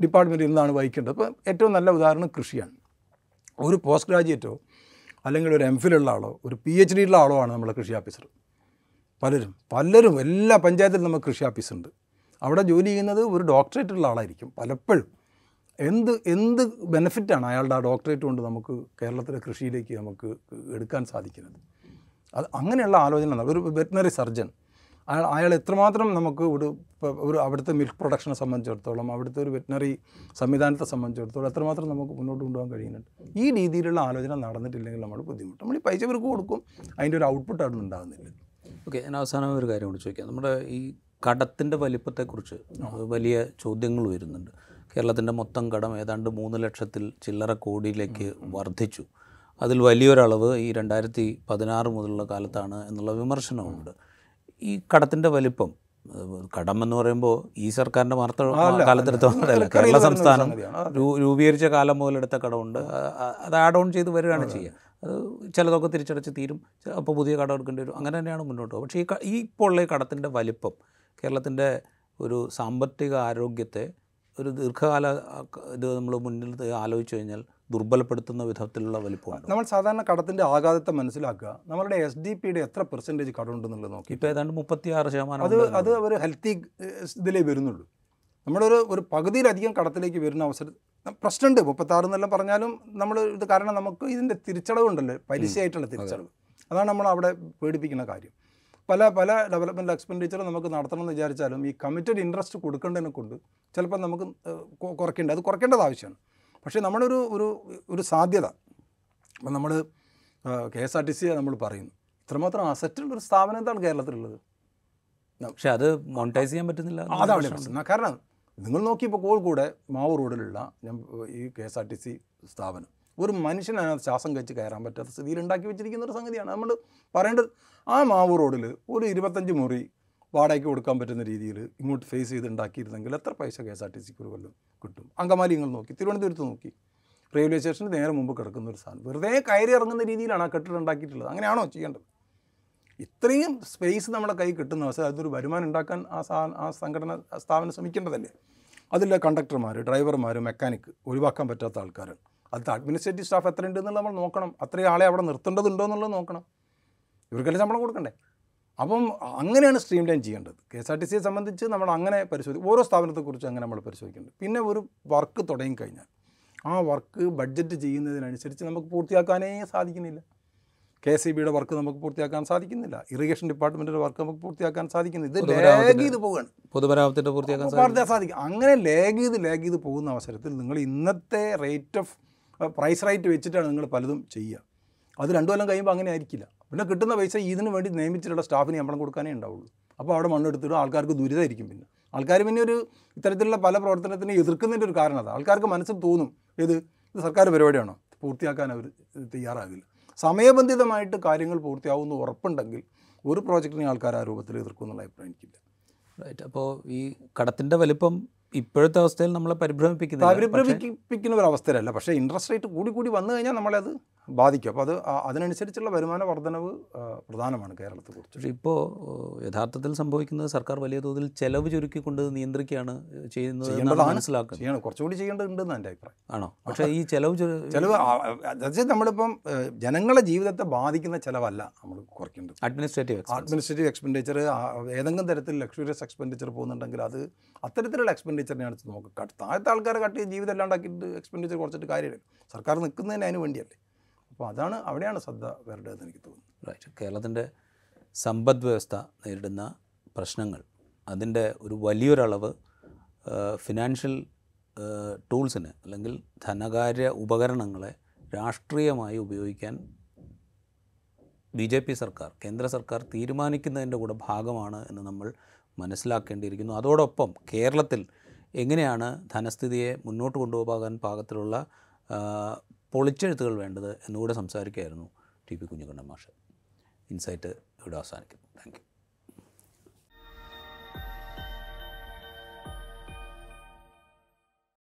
ഡിപ്പാർട്ട്മെന്റ് എന്താണ് വഹിക്കേണ്ടത്. അപ്പോൾ ഏറ്റവും നല്ല ഉദാഹരണം കൃഷിയാണ്. ഒരു പോസ്റ്റ് ഗ്രാജുവേറ്റോ അല്ലെങ്കിൽ ഒരു എം ഫിലുള്ള ആളോ ഒരു പി എച്ച് ഡിയുള്ള ആളോ ആണ് നമ്മളെ കൃഷി ഓഫീസർ പലരും പലരും എല്ലാ പഞ്ചായത്തിലും നമുക്ക് കൃഷി ഓഫീസുണ്ട് അവിടെ ജോലി ചെയ്യുന്നത് ഒരു ഡോക്ടറേറ്റ് ഉള്ള ആളായിരിക്കും പലപ്പോഴും. എന്ത് എന്ത് ബെനിഫിറ്റാണ് അയാളുടെ ആ ഡോക്ടറേറ്റ് കൊണ്ട് നമുക്ക് കേരളത്തിലെ കൃഷിയിലേക്ക് നമുക്ക് എടുക്കാൻ സാധിക്കുന്നത്? അത് അങ്ങനെയുള്ള ആലോചന ഒരു വെറ്റിനറി സർജൻ അയാൾ അയാൾ എത്രമാത്രം നമുക്ക് ഒരു ഒരു അവിടുത്തെ മിൽക്ക് പ്രൊഡക്ഷനെ സംബന്ധിച്ചിടത്തോളം അവിടുത്തെ ഒരു വെറ്റിനറി സംവിധാനത്തെ സംബന്ധിച്ചിടത്തോളം എത്രമാത്രം നമുക്ക് മുന്നോട്ട് കൊണ്ടുപോകാൻ കഴിയുന്നുണ്ട്. ഈ രീതിയിലുള്ള ആലോചന നടന്നിട്ടില്ലെങ്കിൽ നമ്മൾ ബുദ്ധിമുട്ട്. നമ്മൾ ഈ പൈസ ഇവർക്ക് കൊടുക്കും അതിന്റെ ഒരു ഔട്ട്പുട്ട് അവിടെ ഉണ്ടാകുന്നില്ല. ഓക്കെ ഞാൻ അവസാനം ഒരു കാര്യം കൂടി ചോദിക്കാം. നമ്മുടെ ഈ കടത്തിന്റെ വലിപ്പത്തെക്കുറിച്ച് വലിയ ചോദ്യങ്ങൾ വരുന്നുണ്ട്. കേരളത്തിന്റെ മൊത്തം കടം ഏതാണ്ട് മൂന്ന് ലക്ഷത്തിൽ ചില്ലറ കോടിയിലേക്ക് വർദ്ധിച്ചു. അതിൽ വലിയൊരളവ് ഈ രണ്ടായിരത്തി പതിനാറ് മുതലുള്ള കാലത്താണ് എന്നുള്ള വിമർശനമുണ്ട്. ഈ കടത്തിന്റെ വലിപ്പം കടം എന്ന് പറയുമ്പോൾ ഈ സർക്കാരിന്റെ മാർത്ത കാലത്തെടുത്തോന്നല്ല കേരള സംസ്ഥാനം രൂപീകരിച്ച കാലം മുതലെടുത്ത കടമുണ്ട്. അത് ആഡ് ഓൺ ചെയ്ത് വരികയാണ് ചെയ്യുക. അത് ചിലതൊക്കെ തിരിച്ചടച്ച് തീരും. അപ്പോൾ പുതിയ കടം എടുക്കേണ്ടി വരും. അങ്ങനെ തന്നെയാണ് മുന്നോട്ട് പോകുക പക്ഷേ ഈ ഇപ്പോൾ ഉള്ള ഈ കടത്തിന്റെ വലിപ്പം കേരളത്തിന്റെ ഒരു സാമ്പത്തിക ആരോഗ്യത്തെ ഒരു ദീർഘകാല ഇത് നമ്മൾ മുന്നിൽ ആലോചിച്ച് കഴിഞ്ഞാൽ ദുർബലപ്പെടുത്തുന്ന വിധത്തിലുള്ള വലിപ്പമാണ് നമ്മൾ സാധാരണ കടത്തിന്റെ ആഘാതത്തെ മനസ്സിലാക്കുക. നമ്മളുടെ എസ് ഡി പിയുടെ എത്ര പെർസെന്റേജ് കടമുണ്ടെന്നുള്ളത് നോക്കി. ഇപ്പോൾ ഏതാണ്ട് മുപ്പത്തിയാറ് ശതമാനം അത് അത് ഒരു ഹെൽത്തി ഇതിലേ വരുന്നുള്ളൂ. നമ്മളൊരു ഒരു പകുതിയിലധികം കടത്തിലേക്ക് വരുന്ന അവസരം പ്രശ്നമുണ്ട്. മുപ്പത്താറ് എന്നെല്ലാം പറഞ്ഞാലും നമ്മൾ ഇത് കാരണം നമുക്ക് ഇതിന്റെ തിരിച്ചടവുണ്ടല്ലോ പലിശയായിട്ടുള്ള തിരിച്ചടവ്. അതാണ് നമ്മൾ അവിടെ പേടിപ്പിക്കുന്ന കാര്യം. പല പല ഡെവലപ്മെന്റ് എക്സ്പെൻഡിച്ചർ നമുക്ക് നടത്തണം എന്ന് വിചാരിച്ചാലും ഈ കമ്മിറ്റഡ് ഇൻട്രസ്റ്റ് കൊടുക്കേണ്ടതിനെ കൊണ്ട് ചിലപ്പോൾ നമുക്ക് കുറയ്ക്കേണ്ടത് അത് കുറയ്ക്കേണ്ടത് ആവശ്യമാണ്. പക്ഷേ നമ്മളൊരു ഒരു ഒരു സാധ്യത. അപ്പം നമ്മൾ കെ എസ് ആർ ടി സിയെ നമ്മൾ പറയുന്നു. ഇത്രമാത്രം അസറ്റുള്ള ഒരു സ്ഥാപനം എന്താണ് കേരളത്തിലുള്ളത്? പക്ഷേ അത് മോണിറ്റൈസ് ചെയ്യാൻ പറ്റുന്നില്ല അതാണ് പ്രശ്നം. കാരണം നിങ്ങൾ നോക്കിയപ്പോൾ കോഴിക്കോട് മാവൂർ റോഡിലുള്ള ഞാൻ ഈ K S R T C സ്ഥാപനം ഒരു മനുഷ്യനതിനകത്ത് ശ്വാസം കഴിച്ച് കയറാൻ പറ്റാത്ത സ്ഥിതിയിൽ ഉണ്ടാക്കി വെച്ചിരിക്കുന്ന ഒരു സംഗതിയാണ്. നമ്മൾ പറയേണ്ടത് ആ മാവൂർ റോഡിൽ ഒരു ഇരുപത്തഞ്ച് മുറി വാടകയ്ക്ക് കൊടുക്കാൻ പറ്റുന്ന രീതിയിൽ ഇങ്ങോട്ട് ഫേസ് ചെയ്ത് ഉണ്ടാക്കിയിരുന്നെങ്കിൽ എത്ര പൈസ കെ എസ് ആർ ടി സിക്ക് ഒരു കൊല്ലം കിട്ടും? അങ്കമാലി നിങ്ങൾ നോക്കി തിരുവനന്തപുരത്ത് നോക്കി. റെയിൽവേ സ്റ്റേഷന് നേരെ മുമ്പ് കിടക്കുന്ന ഒരു സാധനം. വെറുതെ കയറി ഇറങ്ങുന്ന രീതിയിലാണ് ആ കെട്ടിടം ഉണ്ടാക്കിയിട്ടുള്ളത്. അങ്ങനെയാണോ ചെയ്യേണ്ടത്? ഇത്രയും സ്പേസ് നമ്മുടെ കൈ കിട്ടുന്ന അവസരം അതൊരു വരുമാനം ഉണ്ടാക്കാൻ ആ സാ ആ സംഘടന സ്ഥാപനം ശ്രമിക്കേണ്ടതല്ലേ? അതിലെ കണ്ടക്ടർമാർ ഡ്രൈവർമാർ മെക്കാനിക്ക് ഒഴിവാക്കാൻ പറ്റാത്ത ആൾക്കാരാണ്. അത് അഡ്മിനിസ്ട്രേറ്റീവ് സ്റ്റാഫ് എത്ര എന്നുള്ളത് നമ്മൾ നോക്കണം. അത്രയും ആളെ അവിടെ നിർത്തേണ്ടതുണ്ടോ എന്നുള്ളത് നോക്കണം. ഇവർക്കെല്ലാം ശമ്പളം കൊടുക്കണ്ടേ? അപ്പം അങ്ങനെയാണ് സ്ട്രീം ലൈൻ ചെയ്യേണ്ടത്. കെ എസ് ആർ ടി സിയെ സംബന്ധിച്ച് നമ്മൾ അങ്ങനെ പരിശോധിക്കും ഓരോ സ്ഥാപനത്തെക്കുറിച്ച് അങ്ങനെ നമ്മൾ പരിശോധിക്കുന്നുണ്ട്. പിന്നെ ഒരു വർക്ക് തുടങ്ങിക്കഴിഞ്ഞാൽ ആ വർക്ക് ബഡ്ജറ്റ് ചെയ്യുന്നതിനനുസരിച്ച് നമുക്ക് പൂർത്തിയാക്കാനേ സാധിക്കുന്നില്ല. കെ എസ് ഇ ബിയുടെ വർക്ക് നമുക്ക് പൂർത്തിയാക്കാൻ സാധിക്കുന്നില്ല. ഇറിഗേഷൻ ഡിപ്പാർട്ട്മെന്റിന്റെ വർക്ക് നമുക്ക് പൂർത്തിയാക്കാൻ സാധിക്കുന്നില്ല. ഇത് ലേഗ് ചെയ്ത് പോവുകയാണ്. പൊതുമരാമത്തിന്റെ പൂർത്തിയാക്കാൻ സാധിക്കും സാധിക്കും. അങ്ങനെ ലേഗ് ചെയ്ത് ലേഗ് ചെയ്ത് പോകുന്ന അവസരത്തിൽ നിങ്ങൾ ഇന്നത്തെ റേറ്റ് ഓഫ് പ്രൈസ് റേറ്റ് വെച്ചിട്ടാണ് നിങ്ങൾ പലതും ചെയ്യുക. അത് രണ്ടു കൊല്ലം കഴിയുമ്പോൾ അങ്ങനെ ആയിരിക്കില്ല. പിന്നെ കിട്ടുന്ന പൈസ ഇതിന് വേണ്ടി നിയമിച്ചിട്ടുള്ള സ്റ്റാഫിന് ശമ്പളം കൊടുക്കാനേ ഉണ്ടാവുള്ളൂ. അപ്പോൾ അവിടെ മണ്ണെടുത്തിട്ട് ആൾക്കാർക്ക് ദുരിതമായിരിക്കും പിന്നെ. ആൾക്കാർ പിന്നെ ഒരു ഇത്തരത്തിലുള്ള പല പ്രവർത്തനത്തിനെ എതിർക്കുന്നതിന്റെ ഒരു കാരണം അതാണ് ആൾക്കാർക്ക് മനസ്സിൽ തോന്നും ഇത് ഇത് സർക്കാർ പരിപാടിയാണോ? പൂർത്തിയാക്കാൻ അവർ തയ്യാറാകില്ല. സമയബന്ധിതമായിട്ട് കാര്യങ്ങൾ പൂർത്തിയാവുമെന്ന് ഉറപ്പുണ്ടെങ്കിൽ ഒരു പ്രോജക്റ്റിനെ ആൾക്കാർ ആ രൂപത്തിൽ എതിർക്കും എന്നുള്ള അഭിപ്രായം എനിക്കില്ല. റൈറ്റ് അപ്പോൾ ഈ കടത്തിന്റെ വലിപ്പം ഇപ്പോഴത്തെ അവസ്ഥയിൽ നമ്മളെ പരിഭ്രമിപ്പിക്കുന്ന പരിഭ്രമിപ്പിക്കുന്ന ഒരു അവസ്ഥയിലല്ല പക്ഷേ ഇൻട്രസ്റ്റ് റേറ്റ് കൂടി കൂടി വന്നു കഴിഞ്ഞാൽ നമ്മളെ അത് ബാധിക്കും. അപ്പോൾ അത് അതിനനുസരിച്ചുള്ള വരുമാന വർധനവ് പ്രധാനമാണ് കേരളത്തെ കുറിച്ച്. പക്ഷേ ഇപ്പോൾ യഥാർത്ഥത്തിൽ സംഭവിക്കുന്നത് സർക്കാർ വലിയ തോതിൽ ചെലവ് ചുരുക്കിക്കൊണ്ട് നിയന്ത്രിക്കുകയാണ് ചെയ്യുന്നത്. മനസ്സിലാക്കുന്നത്. ചെയ്യണം കുറച്ചുകൂടി ചെയ്യേണ്ടതുണ്ടെന്ന് എന്റെ അഭിപ്രായം. ആണോ? പക്ഷേ ഈ ചെലവ് ചെലവ് നമ്മളിപ്പം ജനങ്ങളെ ജീവിതത്തെ ബാധിക്കുന്ന ചിലവല്ല നമ്മൾ കുറയ്ക്കേണ്ടത്. അഡ്മിനിസ്ട്രേറ്റീവ് അഡ്മിനിസ്ട്രേറ്റീവ് എക്സ്പെൻഡിച്ചർ ഏതെങ്കിലും തരത്തിൽ ലക്ഷറിയസ് എക്സ്പെൻഡിച്ചർ പോകുന്നുണ്ടെങ്കിൽ അത് അത്തരത്തിലുള്ള എക്സ്പെൻഡിച്ചറിനെയാണ് നോക്കുക കട്ട് താഴത്തെ ആൾക്കാരെ കട്ട് ചെയ്ത് ജീവിതം അല്ലാണ്ടാക്കിയിട്ട് എക്സ്പെൻഡിച്ചർ കുറച്ചിട്ട് കാര്യമില്ല. സർക്കാർ നിൽക്കുന്നതിന് അതിന് വേണ്ടിയല്ലേ. അപ്പോൾ അതാണ് അവിടെയാണ് ശ്രദ്ധ വരേണ്ടതെന്ന് എനിക്ക് തോന്നുന്നു. റൈറ്റ് കേരളത്തിന്റെ സമ്പദ് വ്യവസ്ഥ നേരിടുന്ന പ്രശ്നങ്ങൾ അതിന്റെ ഒരു വലിയൊരളവ് ഫിനാൻഷ്യൽ ടൂൾസിന് അല്ലെങ്കിൽ ധനകാര്യ ഉപകരണങ്ങളെ രാഷ്ട്രീയമായി ഉപയോഗിക്കാൻ ബി ജെ പി സർക്കാർ കേന്ദ്ര സർക്കാർ തീരുമാനിക്കുന്നതിന്റെ കൂടെ ഭാഗമാണ് എന്ന് നമ്മൾ മനസ്സിലാക്കേണ്ടിയിരിക്കുന്നു. അതോടൊപ്പം കേരളത്തിൽ എങ്ങനെയാണ് ധനസ്ഥിതിയെ മുന്നോട്ട് കൊണ്ടുപോകാൻ പാകത്തിലുള്ള പൊളിച്ചെഴുത്തുകൾ വേണ്ടത് എന്നുകൂടെ സംസാരിക്കുകയായിരുന്നു ടി പി കുഞ്ഞുകണ്ണൻ മാഷ്. ഇൻസൈറ്റ് ഇവിടെ അവസാനിക്കുന്നു. താങ്ക്